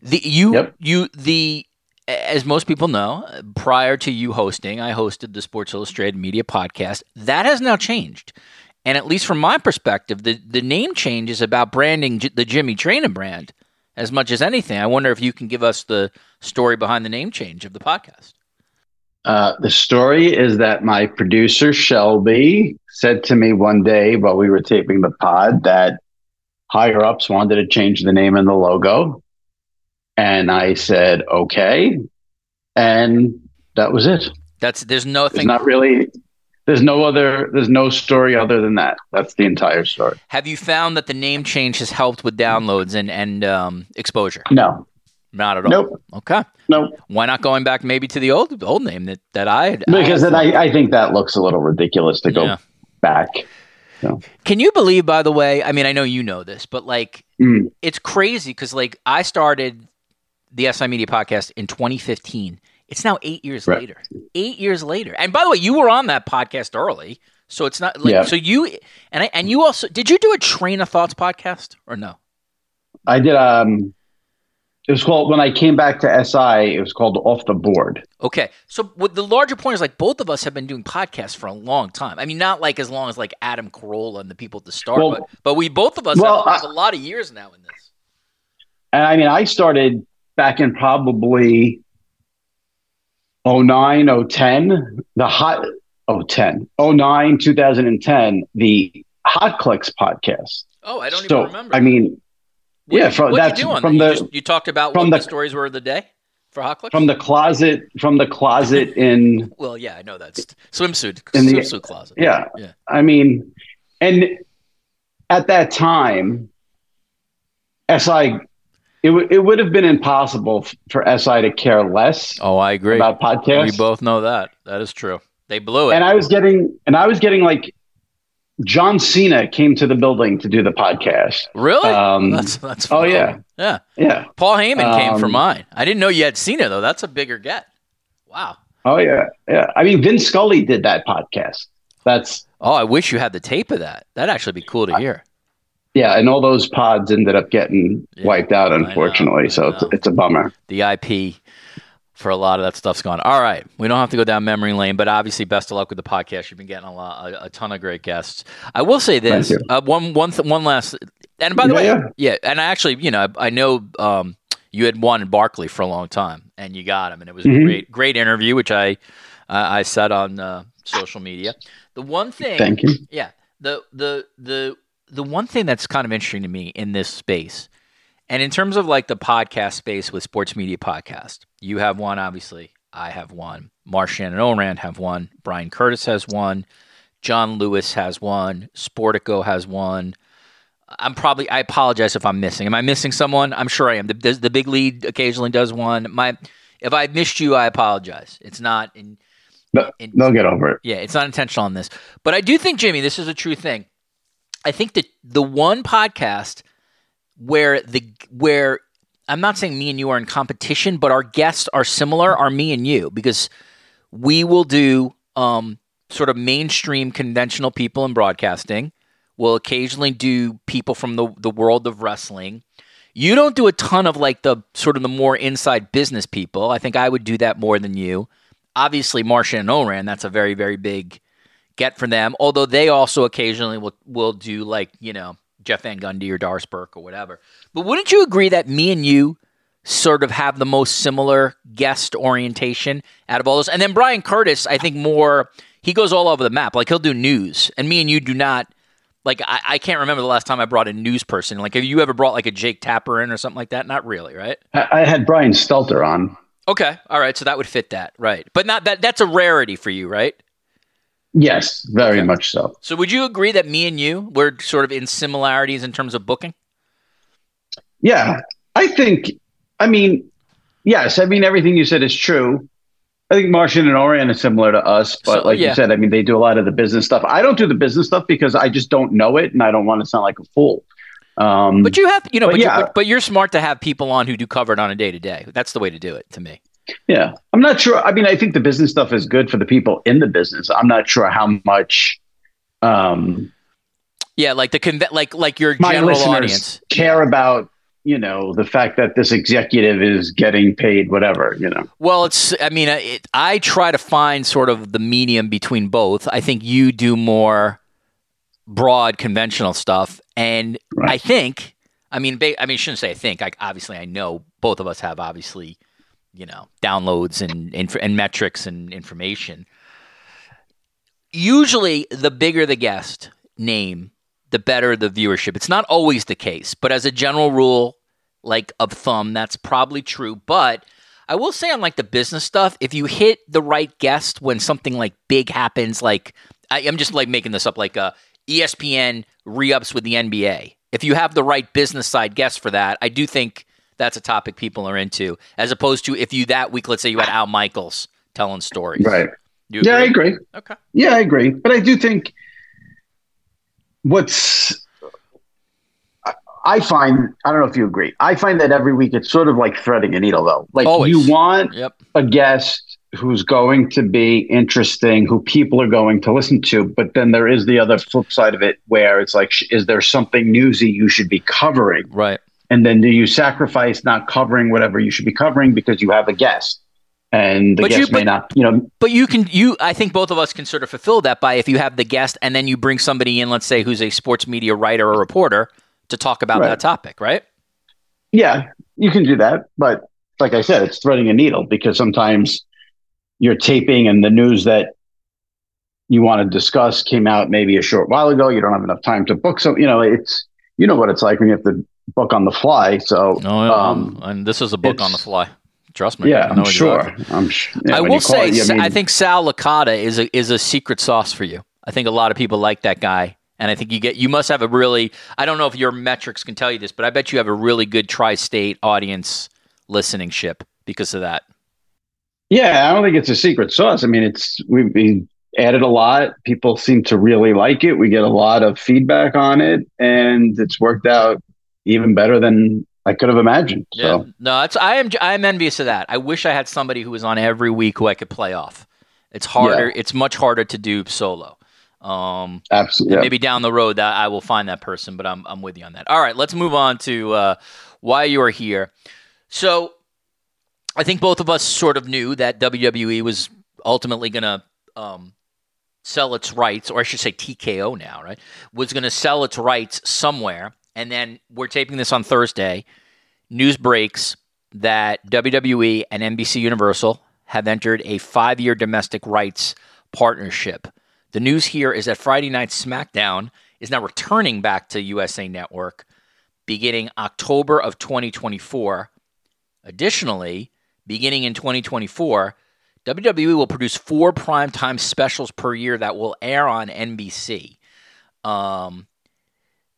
the you Yep. you the as most people know, prior to you hosting, I hosted the Sports Illustrated Media Podcast. That has now changed, and at least from my perspective, the the name change is about branding the Jimmy Traina brand as much as anything. I wonder if you can give us the story behind the name change of the podcast. Uh, the story is that my producer Shelby said to me one day while we were taping the pod that higher ups wanted to change the name and the logo, and I said okay, and that was it. That's there's There's nothing. not really. There's no other. There's no story other than that. That's the entire story. Have you found that the name change has helped with downloads and and um, exposure? No. Not at all. Nope. Okay. Nope. Why not going back maybe to the old old name that that I had? Because I then I, I think that looks a little ridiculous to go Yeah. back. Can you believe, by the way? I mean, I know you know this, but like, Mm. it's crazy because like I started the SI Media podcast in 2015. It's now eight years Right. later. Eight years later. And by the way, you were on that podcast early, so it's not like Yeah. so you and I, and you also did you do a Train of Thoughts podcast or no? I did. Um, it was called when I came back to SI. It was called Off the Board. Okay, so what the larger point is like both of us have been doing podcasts for a long time. I mean, not like as long as like Adam Carolla and the people at the start, Well- but but we both of us well, have I- a lot of years now in this. And I mean, I started back in probably 09, 010, the hot 010, 09, 2010, the Hot Clicks podcast. Oh, I don't so, even remember. I mean, What yeah, you, from- that's you from that? You, the- just, you talked about from the- the stories were of the day for Hot Clicks? from the closet, from the closet in well, yeah, I know that's swimsuit In the- swimsuit closet. Yeah. Yeah. I mean, and at that time, SI, it, w- it would have been impossible for SI to care less Oh, I agree. about podcasts. We both know that. That is true. They blew it. and I was getting, and I was getting like, John Cena came to the building to do the podcast. really? um, that's that's. oh, yeah. yeah. Yeah. Paul Heyman came for Um, mine. I didn't know you had it though. That's a bigger get. Wow. Oh yeah. Yeah. I mean, Vin Scully did that podcast. That's, Oh, I wish you had the tape of that. That'd actually be cool to hear. yeah. And all those pods ended up getting Yeah, wiped out, I know, unfortunately. I so it's, it's a bummer. The IP for a lot of that stuff's gone. All right, we don't have to go down memory lane, but obviously, best of luck with the podcast. You've been getting a lot, a, a ton of great guests. I will say this: uh, one, one, th- one last. And by the Yeah, way, yeah. yeah, and I actually, you know, I, I know um, you had wanted Barkley for a long time, and you got him, and it was a Mhm. great, great interview, which I, uh, I said on uh, social media. The one thing, Thank you. yeah. The the the the one thing that's kind of interesting to me in this space, and in terms of like the podcast space with sports media podcast, you have one, obviously. I have one. Marchand and Ourand have one. Bryan Curtis has one. John Lewis has one. Sportico has one. I'm probably. I apologize if I'm missing. Am I missing someone? I'm sure I am. The, the, the big lead occasionally does one. My, if I missed you, I apologize. It's not in. No, in They'll get over it. yeah, it's not intentional on this. But I do think, Jimmy, this is a true thing. I think that the one podcast where the where I'm not saying me and you are in competition, but our guests are similar are me and you because we will do um, sort of mainstream conventional people in broadcasting We'll occasionally do people from the the world of wrestling. You don't do a ton of like the sort of the more inside business people. I think I would do that more than you. Obviously, Marchand and Ourand, that's a very very big get for them. Although they also occasionally will will do like you know Jeff Van Gundy or Doris Burke or whatever. But wouldn't you agree that me and you sort of have the most similar guest orientation out of all those? And then Bryan Curtis, I think more he goes all over the map. Like he'll do news, and me and you do not. Like I, I can't remember the last time I brought a news person. Like have you ever brought like a Jake Tapper in or something like that? Not really, right? I, I had Brian Stelter on. Okay, all right, so that would fit that, right? But not that. That's a rarity for you, right? Yes, very Okay. much so. So would you agree that me and you were sort of in similarities in terms of booking? Yeah, I think. I mean, yes. I mean, everything you said is true. I think Marchand and Ourand are similar to us, but So, like yeah. you said, I mean, they do a lot of the business stuff. I don't do the business stuff because I just don't know it, and I don't want to sound like a fool. Um, But you have, you know, But but, yeah. you, but, but you're smart to have people on who do cover it on a day to day. That's the way to do it, to me. Yeah, I'm not sure. I mean, I think the business stuff is good for the people in the business. I'm not sure how much um, Yeah, like the conve- like like your my general listeners audience. care about. You know, the fact that this executive is getting paid, whatever. You know, Well, it's. I mean, it, I try to find sort of the medium between both. I think you do more broad, conventional stuff, and Right. I think. I mean, ba- I mean, I shouldn't say I think. I, obviously, I know both of us have obviously, you know, downloads and inf- and metrics and information. Usually, the bigger the guest name, the better the viewership. It's not always the case, but as a general rule, like of thumb, that's probably true. But I will say on like the business stuff, if you hit the right guest when something like big happens, like I, I'm just like making this up, like uh, ESPN re-ups with the NBA. If you have the right business side guest for that, I do think that's a topic people are into, as opposed to if you that week, let's say you had Al Michaels telling stories. right? You Yeah, I agree. Okay. Yeah, I agree. But I do think what's I- I find I don't know if you agree. I find that every week it's sort of like threading a needle though. Like Always. you want Yep. a guest who's going to be interesting, who people are going to listen to, but then there is the other flip side of it where it's like is there something newsy you should be covering? Right. And then do you sacrifice not covering whatever you should be covering because you have a guest? And the But you- guest may not, you know, But you can you I think both of us can sort of fulfill that by if you have the guest and then you bring somebody in, let's say who's a sports media writer or reporter to talk about Right. that topic, right? Yeah, you can do that. But like I said, it's threading a needle because sometimes you're taping and the news that you want to discuss came out maybe a short while ago. You don't have enough time to book So, you know, it's, you know what it's like when you have to book on the fly. So, um, and this is a book on the fly. Trust me. yeah, I know I'm sure. I'm sure. yeah, I will say, it- Sa- mean, I think Sal Licata is a is a secret sauce for you. I think a lot of people like that guy, and I think you get you must have a really. I don't know if your metrics can tell you this, but I bet you have a really good tri-state audience listening ship because of that. Yeah, I don't think it's a secret sauce. I mean, it's we've we added a lot. People seem to really like it. We get a lot of feedback on it, and it's worked out even better than I could have imagined. Yeah. So No, it's I am I am envious of that. I wish I had somebody who was on every week who I could play off. It's harder. It's much harder to do solo. Um, absolutely, yeah. maybe down the road that I will find that person, but I'm I'm with you on that. All right, let's move on to uh, why you are here. So, I think both of us sort of knew that WWE was ultimately going to um, sell its rights, or I should say TKO now, right? Was going to sell its rights somewhere, and then we're taping this on Thursday. News breaks that WWE and NBC Universal have entered a five-year domestic rights partnership. The news here is that Friday Night SmackDown is now returning back to USA Network beginning October of 2024. Additionally, beginning in 2024, WWE will produce four primetime specials per year that will air on NBC. Um,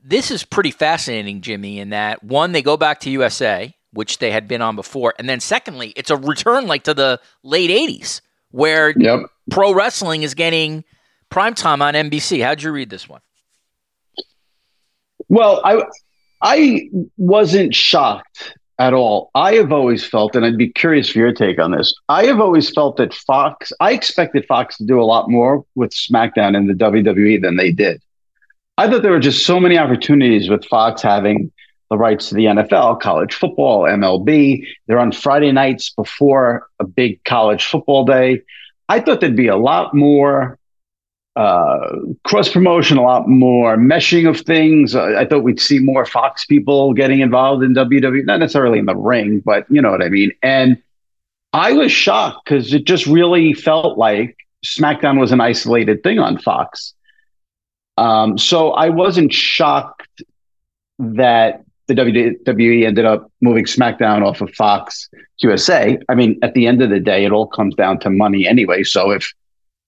this is pretty fascinating, Jimmy, in that one, they go back to USA, which they had been on before. And then secondly, it's a return like to the late 80s where Yep. pro wrestling is getting primetime on NBC. How'd you read this one? Well, I I wasn't shocked at all. I have always felt, and I'd be curious for your take on this. I have always felt that Fox. I expected Fox to do a lot more with SmackDown in the WWE than they did. I thought there were just so many opportunities with Fox having the rights to the NFL, college football, MLB. They're on Friday nights before a big college football day. I thought there'd be a lot more uh, cross promotion, a lot more meshing of things. I, I thought we'd see more Fox people getting involved in WWE, not necessarily in the ring, but you know what I mean. And I was shocked because it just really felt like SmackDown was an isolated thing on Fox. Um, so I wasn't shocked that the WWE ended up moving SmackDown off of Fox USA. I mean, at the end of the day, it all comes down to money anyway. So if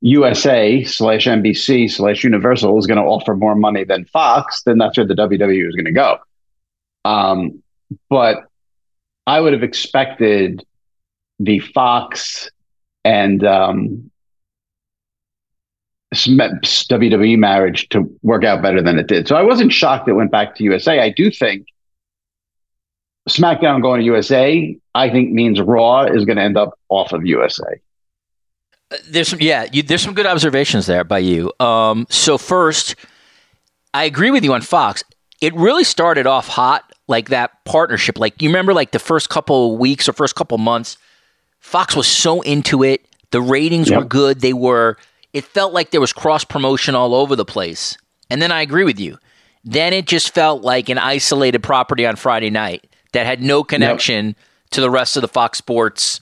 USA slash NBC slash Universal is going to offer more money than Fox, then that's where the WWE is going to go. Um, but I would have expected the Fox and um, WWE marriage to work out better than it did. So I wasn't shocked it went back to USA. I do think SmackDown going to USA, I think means Raw is going to end up off of USA. Uh, there's some, yeah, you, there's some good observations there by you. Um, so first, I agree with you on Fox. It really started off hot, like that partnership. Like you remember, like the first couple weeks or first couple months, Fox was so into it. The ratings yep. were good. They were. It felt like there was cross promotion all over the place. And then I agree with you. Then it just felt like an isolated property on Friday night that had no connection yep. to the rest of the Fox Sports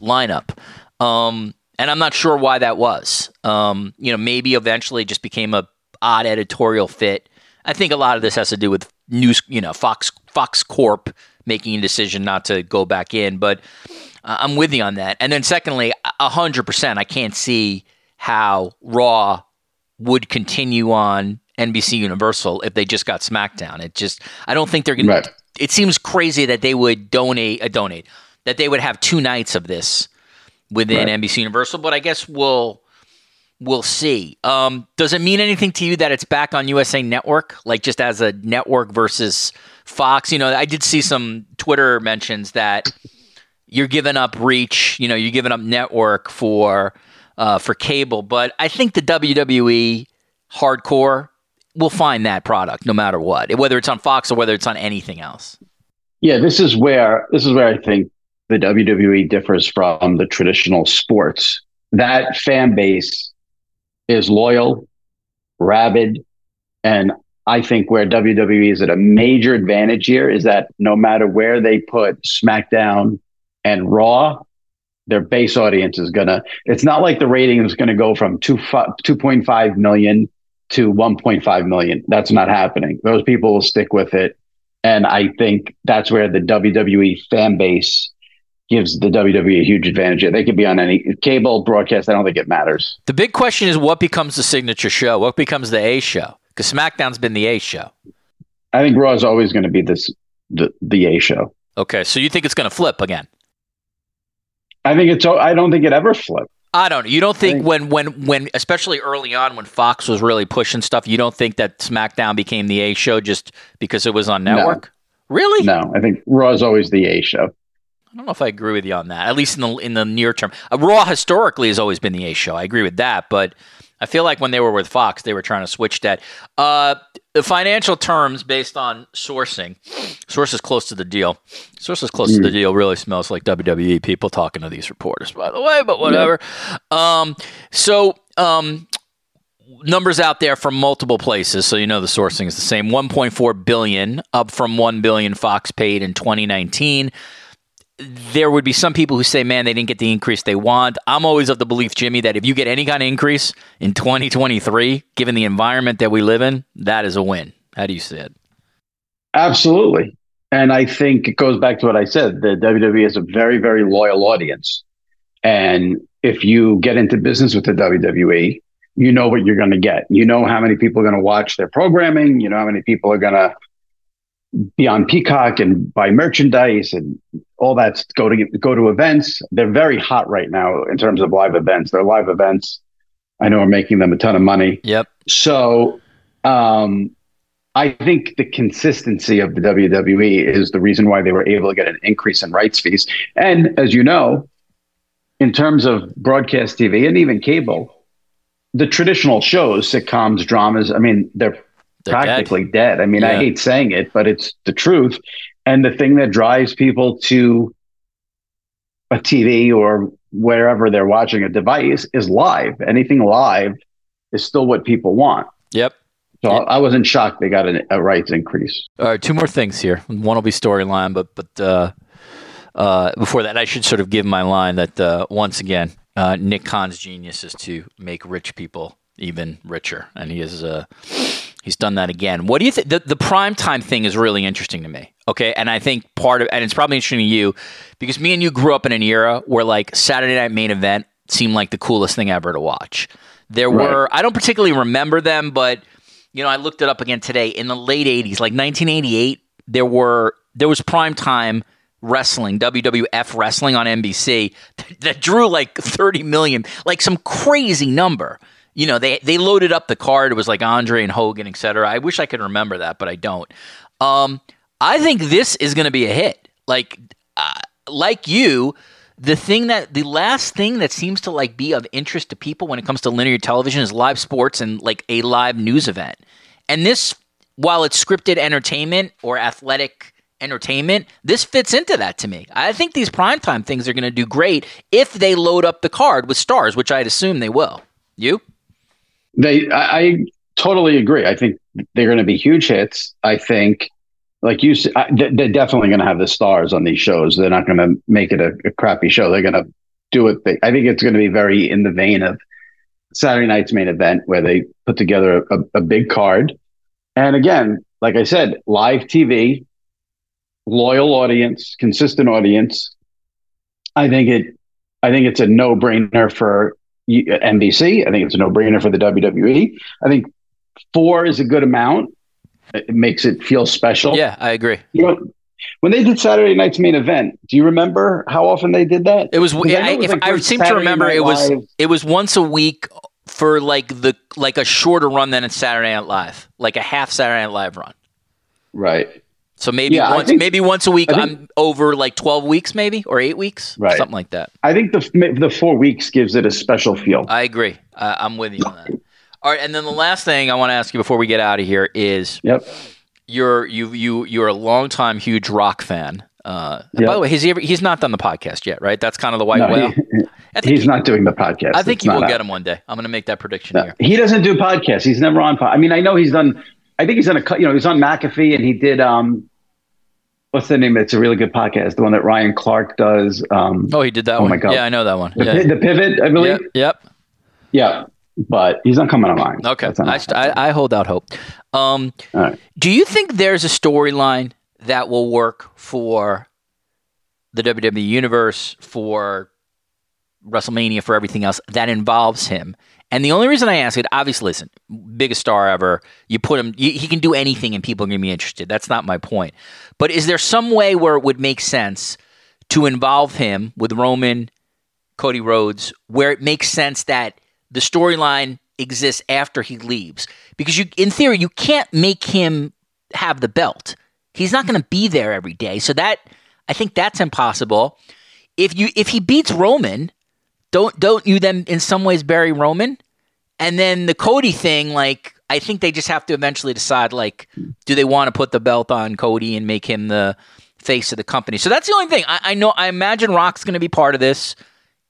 lineup. Um, and I'm not sure why that was. Um, you know, maybe eventually it just became a odd editorial fit. I think a lot of this has to do with news, you know, Fox Fox Corp making a decision not to go back in. But uh, I'm with you on that. And then secondly, hundred percent, I can't see how Raw would continue on NBC Universal if they just got SmackDown. It just I don't think they're going right. to it seems crazy that they would donate a uh, donate that they would have two nights of this within right. NBC Universal, but I guess we'll we'll see. Um, does it mean anything to you that it's back on USA Network, like just as a network versus Fox? You know, I did see some Twitter mentions that you're giving up reach. You know, you're giving up network for uh, for cable, but I think the WWE hardcore will find that product no matter what, whether it's on Fox or whether it's on anything else. Yeah, this is where this is where I think the WWE differs from the traditional sports. That fan base is loyal, rabid, and I think where WWE is at a major advantage here is that no matter where they put SmackDown and Raw, their base audience is gonna. It's not like the rating is going to go from two two point five million to 1.5 million. That's not happening. Those people will stick with it. And I think that's where the WWE fan base gives the WWE a huge advantage. They could be on any cable broadcast. I don't think it matters. The big question is what becomes the signature show? What becomes the A show? Because SmackDown's been the A show. I think Raw is always going to be this the, the A show. Okay, so you think it's going to flip again? I think it's. I don't think it ever flipped. I don't. Know. You don't think, think when when when especially early on when Fox was really pushing stuff, you don't think that SmackDown became the A show just because it was on network? No. Really? No, I think Raw is always the A show. I don't know if I agree with you on that. At least in the in the near term, uh, Raw historically has always been the A show. I agree with that, but I feel like when they were with Fox, they were trying to switch that. Uh, the financial terms based on sourcing, sources close to the deal. Sources close mm. to the mm. deal really smells like WWE people talking to these reporters, by the way, but whatever. Yeah. Um, so, um, numbers out there from multiple places, so you know the sourcing is the same. 1.4 billion, up from 1 billion Fox paid in 2019 there would be some people who say, man, they didn't get the increase they want. I'm always of the belief, Jimmy, that if you get any kind of increase in 2023, given the environment that we live in, that is a win. How do you see it? Absolutely. And I think it goes back to what I said. The WWE is a very, very loyal audience. And if you get into business with the WWE, you know what you're going to get. You know how many people are going to watch their programming. You know how many people are going to be on Peacock and buy merchandise and all that. Go to go to events. They're very hot right now in terms of live events. Their live events, I know, are making them a ton of money. Yep. So, um, I think the consistency of the WWE is the reason why they were able to get an increase in rights fees. And as you know, in terms of broadcast TV and even cable, the traditional shows, sitcoms, dramas, I mean, they're They're practically dead. I mean, I hate saying it, but it's the truth. And the thing that drives people to a TV or wherever they're watching a device is live. Anything live is still what people want. Yep. So I I wasn't shocked they got an, a rights increase. All right, two more things here. One will be storyline, but but uh, uh, before that, I should sort of give my line that uh, once again, uh, Nick Khan's genius is to make rich people even richer, and he is uh, he's done that again. What do you think? The, the prime time thing is really interesting to me. Okay, and I think part of and it's probably interesting to you because me and you grew up in an era where like Saturday Night Main Event seemed like the coolest thing ever to watch. There Right. were I don't particularly remember them, but you know, I looked it up again today. In the late '80s, like 1988, there were there was prime time wrestling, WWF wrestling on NBC that drew like 30 million, like some crazy number. You know, they they loaded up the card. It was like Andre and Hogan, et cetera. I wish I could remember that, but I don't. Um, I think this is going to be a hit. Like, uh, like you, the thing that the last thing that seems to like be of interest to people when it comes to linear television is live sports and like a live news event. And this, while it's scripted entertainment or athletic entertainment, this fits into that to me. I think these primetime things are going to do great if they load up the card with stars, which I'd assume they will. You? They, I, I totally agree. I think they're going to be huge hits. I think, like you said, they're definitely going to have the stars on these shows. They're not going to make it a, a crappy show. They're going to do it. I think it's going to be very in the vein of Saturday night's main event, where they put together a, a big card. And again, like I said, live TV, loyal audience, consistent audience. I think it. I think it's a no brainer for NBC. I think it's a no brainer for the WWE. I think four is a good amount. It makes it feel special. Yeah, I agree. You know, when they did Saturday night's main event, do you remember how often they did that? It was. Because I it was like I seem to remember Night it was. Live. It was once a week for like the like a shorter run than it's Saturday Night Live, like a half Saturday Night Live run. right. So maybe Yeah, once, think- maybe once a week. Think- I'm over like twelve weeks, maybe or eight weeks, Right. something like that. I think the the four weeks gives it a special feel. I agree. Uh, I'm with you on that. All right, and then the last thing I want to ask you before we get out of here is Yep. you're you you you're a longtime huge rock fan. Uh, Yep. By the way, has he ever, he's not done the podcast yet, right? That's kind of the white No, whale. he- he's he- not doing the podcast. I think you will not get him one day. I'm going to make that prediction No, here. he doesn't do podcasts. He's never on. I mean, I know he's done. I think he's done a. You know, he's on McAfee, and he did. um What's the name? It's a really good podcast. The one that Ryan Clark does. Um, Oh, he did that Oh one. my God. Yeah, I know that one. the, Yeah. The pivot, I believe. Yep. Yep. Yeah, but he's not coming on mine. Okay. I, st- I, I hold out hope. Um, right. do you think there's a storyline that will work for the WWE universe, for WrestleMania, for everything else that involves him? And the only reason I ask it, obviously, listen, biggest star ever. You put him, he can do anything, and people are going to be interested. That's not my point. But is there some way where it would make sense to involve him with Roman, Cody Rhodes, where it makes sense that the storyline exists after he leaves? Because you, in theory, you can't make him have the belt. He's not going to be there every day. So that I think that's impossible. If you if he beats Roman, don't don't you then in some ways bury Roman? And then the Cody thing, like I think they just have to eventually decide like, do they want to put the belt on Cody and make him the face of the company? So that's the only thing. I, I know I imagine Rock's gonna be part of this.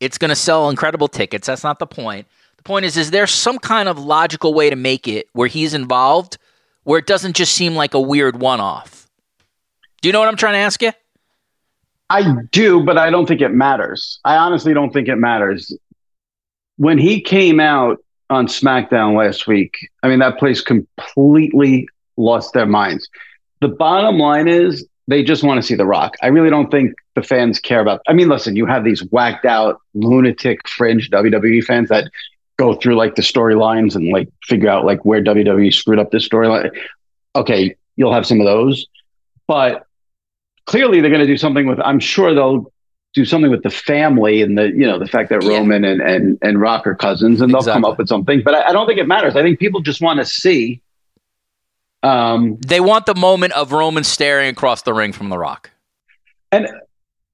It's gonna sell incredible tickets. That's not the point. The point is, is there some kind of logical way to make it where he's involved where it doesn't just seem like a weird one off? Do you know what I'm trying to ask you? I do, but I don't think it matters. I honestly don't think it matters. When he came out on SmackDown last week, I mean, that place completely lost their minds. The bottom line is they just want to see The Rock. I really don't think the fans care about. I mean, listen, you have these whacked out, lunatic, fringe WWE fans that go through like the storylines and like figure out like where WWE screwed up this storyline. Okay, you'll have some of those, but clearly they're going to do something with. I'm sure they'll do something with the family and the you know the fact that Yeah. Roman and and and Rock are cousins, and they'll come up with something. But I, I don't think it matters. I think people just want to see. Um, They want the moment of Roman staring across the ring from The Rock. and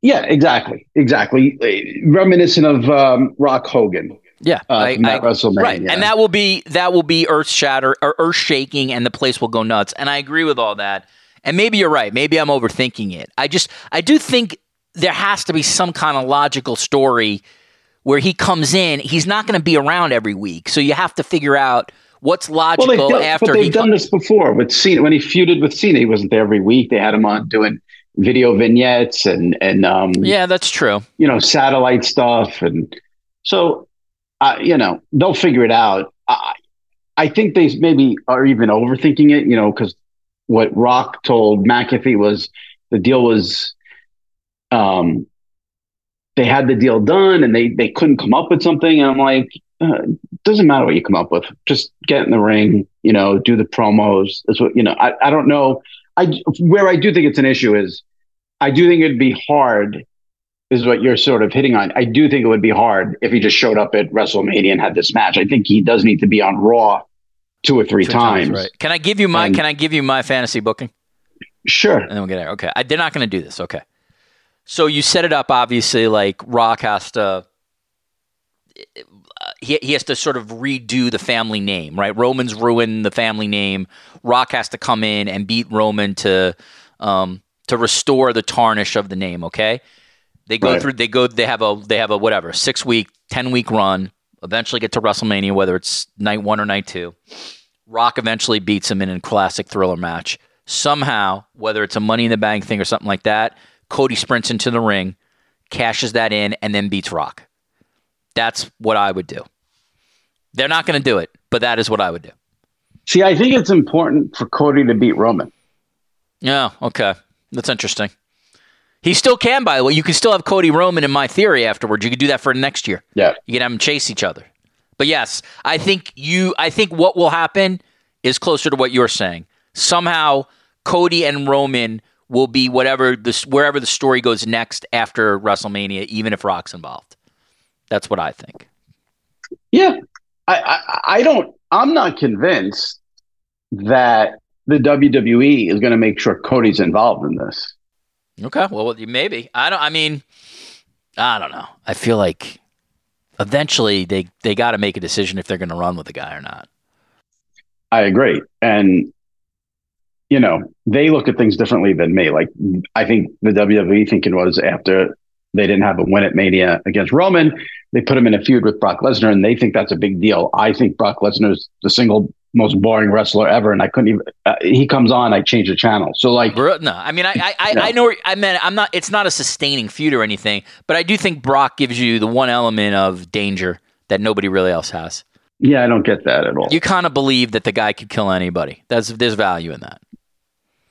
yeah, exactly, exactly. Reminiscent of um, Rock Hogan. Yeah, uh, I- I- WrestleMania. right, and that will be that will be earth shatter or earth shaking, and the place will go nuts. And I agree with all that. And maybe you're right. Maybe I'm overthinking it. I just I do think there has to be some kind of logical story where he comes in. He's not going to be around every week, so you have to figure out what's well, logical they've done, after they've he done comes. this before with Cena when he feuded with Cena. He wasn't there every week. They had him on doing video vignettes and and um, Yeah, that's true. you know satellite stuff, and so uh, you know they'll figure it out. I I think they maybe are even overthinking it. You know because what Rock told McAfee was the deal was um they had the deal done and they they couldn't come up with something. And i'm like uh, doesn't matter what you come up with. Just get in the ring you know do the promos that's what you know i, I don't know. I where i do think it's an issue is i do think it'd be hard This is what you're sort of hitting on. I do think it would be hard if he just showed up at wrestlemania and had this match. I think he does need to be on raw two or three Two times, right? Can I give you my And- Can I give you my fantasy booking? sure And then we'll get there. Okay. I, they're not going to do this. Okay. So you set it up, obviously, like Rock has to. He, he has to sort of redo the family name, right? Roman's ruined the family name. Rock has to come in and beat Roman to um, to restore the tarnish of the name. Okay, they go Right. through. They go. They have a. They have a whatever six week, ten week run. Eventually get to WrestleMania, whether it's night one or night two. Rock eventually beats him in a classic thriller match. Somehow, whether it's a Money in the Bank thing or something like that, Cody sprints into the ring, cashes that in, and then beats Rock. That's what I would do. They're not going to do it, but that is what I would do. see i think it's important for cody to beat roman Yeah, okay. That's interesting. He still can, by the way. You can still have Cody Roman in my theory afterwards. You could do that for next year. yeah You can have them chase each other. But yes, I think you I think what will happen is closer to what you're saying. Somehow Cody and Roman will be whatever this wherever the story goes next after WrestleMania, even if Rock's involved. That's what I think. Yeah, I, I I don't. I'm not convinced that the WWE is going to make sure Cody's involved in this. Okay, well maybe. I don't I mean I don't know. I feel like eventually they they got to make a decision if they're going to run with the guy or not. I agree, and you know they look at things differently than me. Like I think the WWE thinking was after they didn't have a win at Mania against Roman, they put him in a feud with Brock Lesnar, and they think that's a big deal. I think Brock Lesnar is the single most boring wrestler ever, and I couldn't even. Uh, he comes on, I change the channel. So like, Bro- No, I mean, I, I, I, No. I know. I mean, I'm not. It's not a sustaining feud or anything, but I do think Brock gives you the one element of danger that nobody really else has. yeah, I don't get that at all. You kind of believe that the guy could kill anybody. That's there's value in that.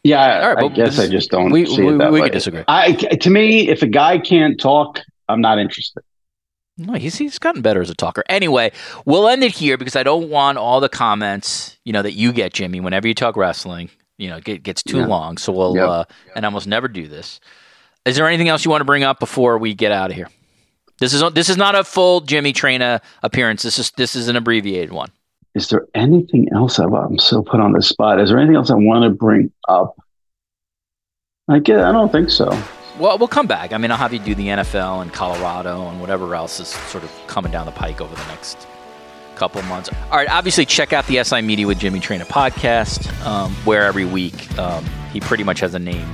Yeah, All right, I guess I just don't we- see we- it that we way. could disagree. I, to me, if a guy can't talk, I'm not interested. No, he's he's gotten better as a talker. Anyway, we'll end it here because I don't want all the comments you know that you get, Jimmy, whenever you talk wrestling. You know, get, gets too Yeah. long. So we'll Yep. uh, and I almost never do this. Is there anything else you want to bring up before we get out of here? This is this is not a full Jimmy Traina appearance. This is this is an abbreviated one. Is there anything else? I, I'm so put on the spot. Is there anything else I want to bring up? I guess I don't think so. Well, we'll come back. I mean, I'll have you do the NFL and Colorado and whatever else is sort of coming down the pike over the next couple months. All right, obviously, check out the SI Media with Jimmy Traina podcast, um, where every week um, he pretty much has a name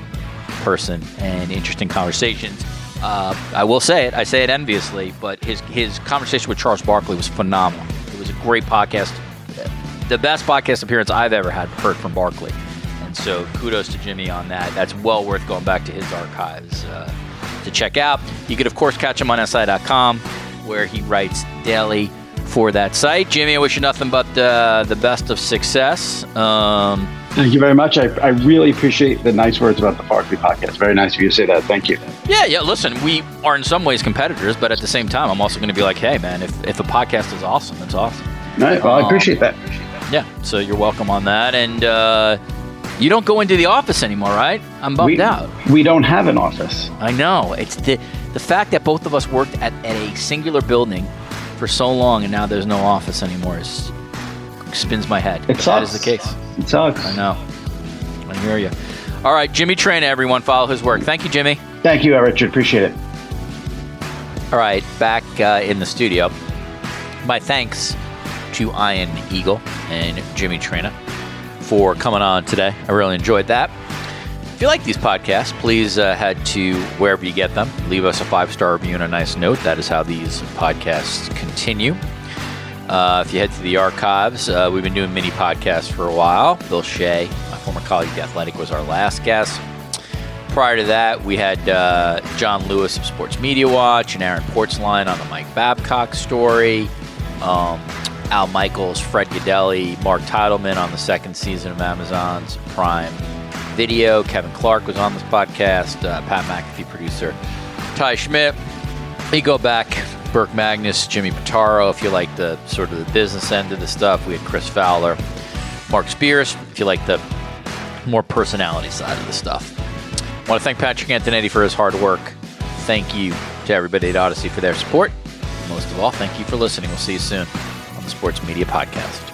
person and interesting conversations. Uh, I will say it, I say it enviously, but his his conversation with Charles Barkley was phenomenal. It was a great podcast, the best podcast appearance I've ever had heard from Barkley. And so kudos to Jimmy on that. That's well worth going back to his archives uh, to check out. You could, of course, catch him on SI.com where he writes daily for that site. Jimmy, I wish you nothing but uh, the best of success. Um, Thank you very much. I, I really appreciate the nice words about the Barkley podcast. Very nice of you to say that. Thank you. yeah, yeah, listen, we are in some ways competitors, but at the same time, I'm also going to be like, hey, man, if, if a podcast is awesome, it's awesome. Right, well, I appreciate that. Yeah, so you're welcome on that. And uh, you don't go into the office anymore, right? I'm bummed We, out. we don't have an office. I know. It's the the fact that both of us worked at, at a singular building for so long and now there's no office anymore is spins my head. It sucks. that is the case. It sucks. I know. I hear you. All right, Jimmy Traina, everyone, follow his work. Thank you, Jimmy. Thank you, Richard. Appreciate it. All right, back uh, in the studio. My thanks to Ian Eagle and Jimmy Traina for coming on today. I really enjoyed that. If you like these podcasts, please uh, head to wherever you get them. Leave us a five star review and a nice note. That is how these podcasts continue. Uh, if you head to the archives, uh, we've been doing mini podcasts for a while. Bill Shea, my former colleague at Athletic, was our last guest. Prior to that, we had uh, John Lewis of Sports Media Watch and Aaron Portzline on the Mike Babcock story. Um, Al Michaels, Fred Gaudelli, Mark Titleman on the second season of Amazon's Prime Video. Kevin Clark was on this podcast. Uh, Pat McAfee, producer. Ty Schmidt. You go back, Burke Magnus, Jimmy Pitaro. If you like the sort of the business end of the stuff, we had Chris Fowler, Marc Spears. If you like the more personality side of the stuff. I want to thank Patrick Antonetti for his hard work. Thank you to everybody at Audacy for their support. Most of all, thank you for listening. We'll see you soon Sports Media Podcast.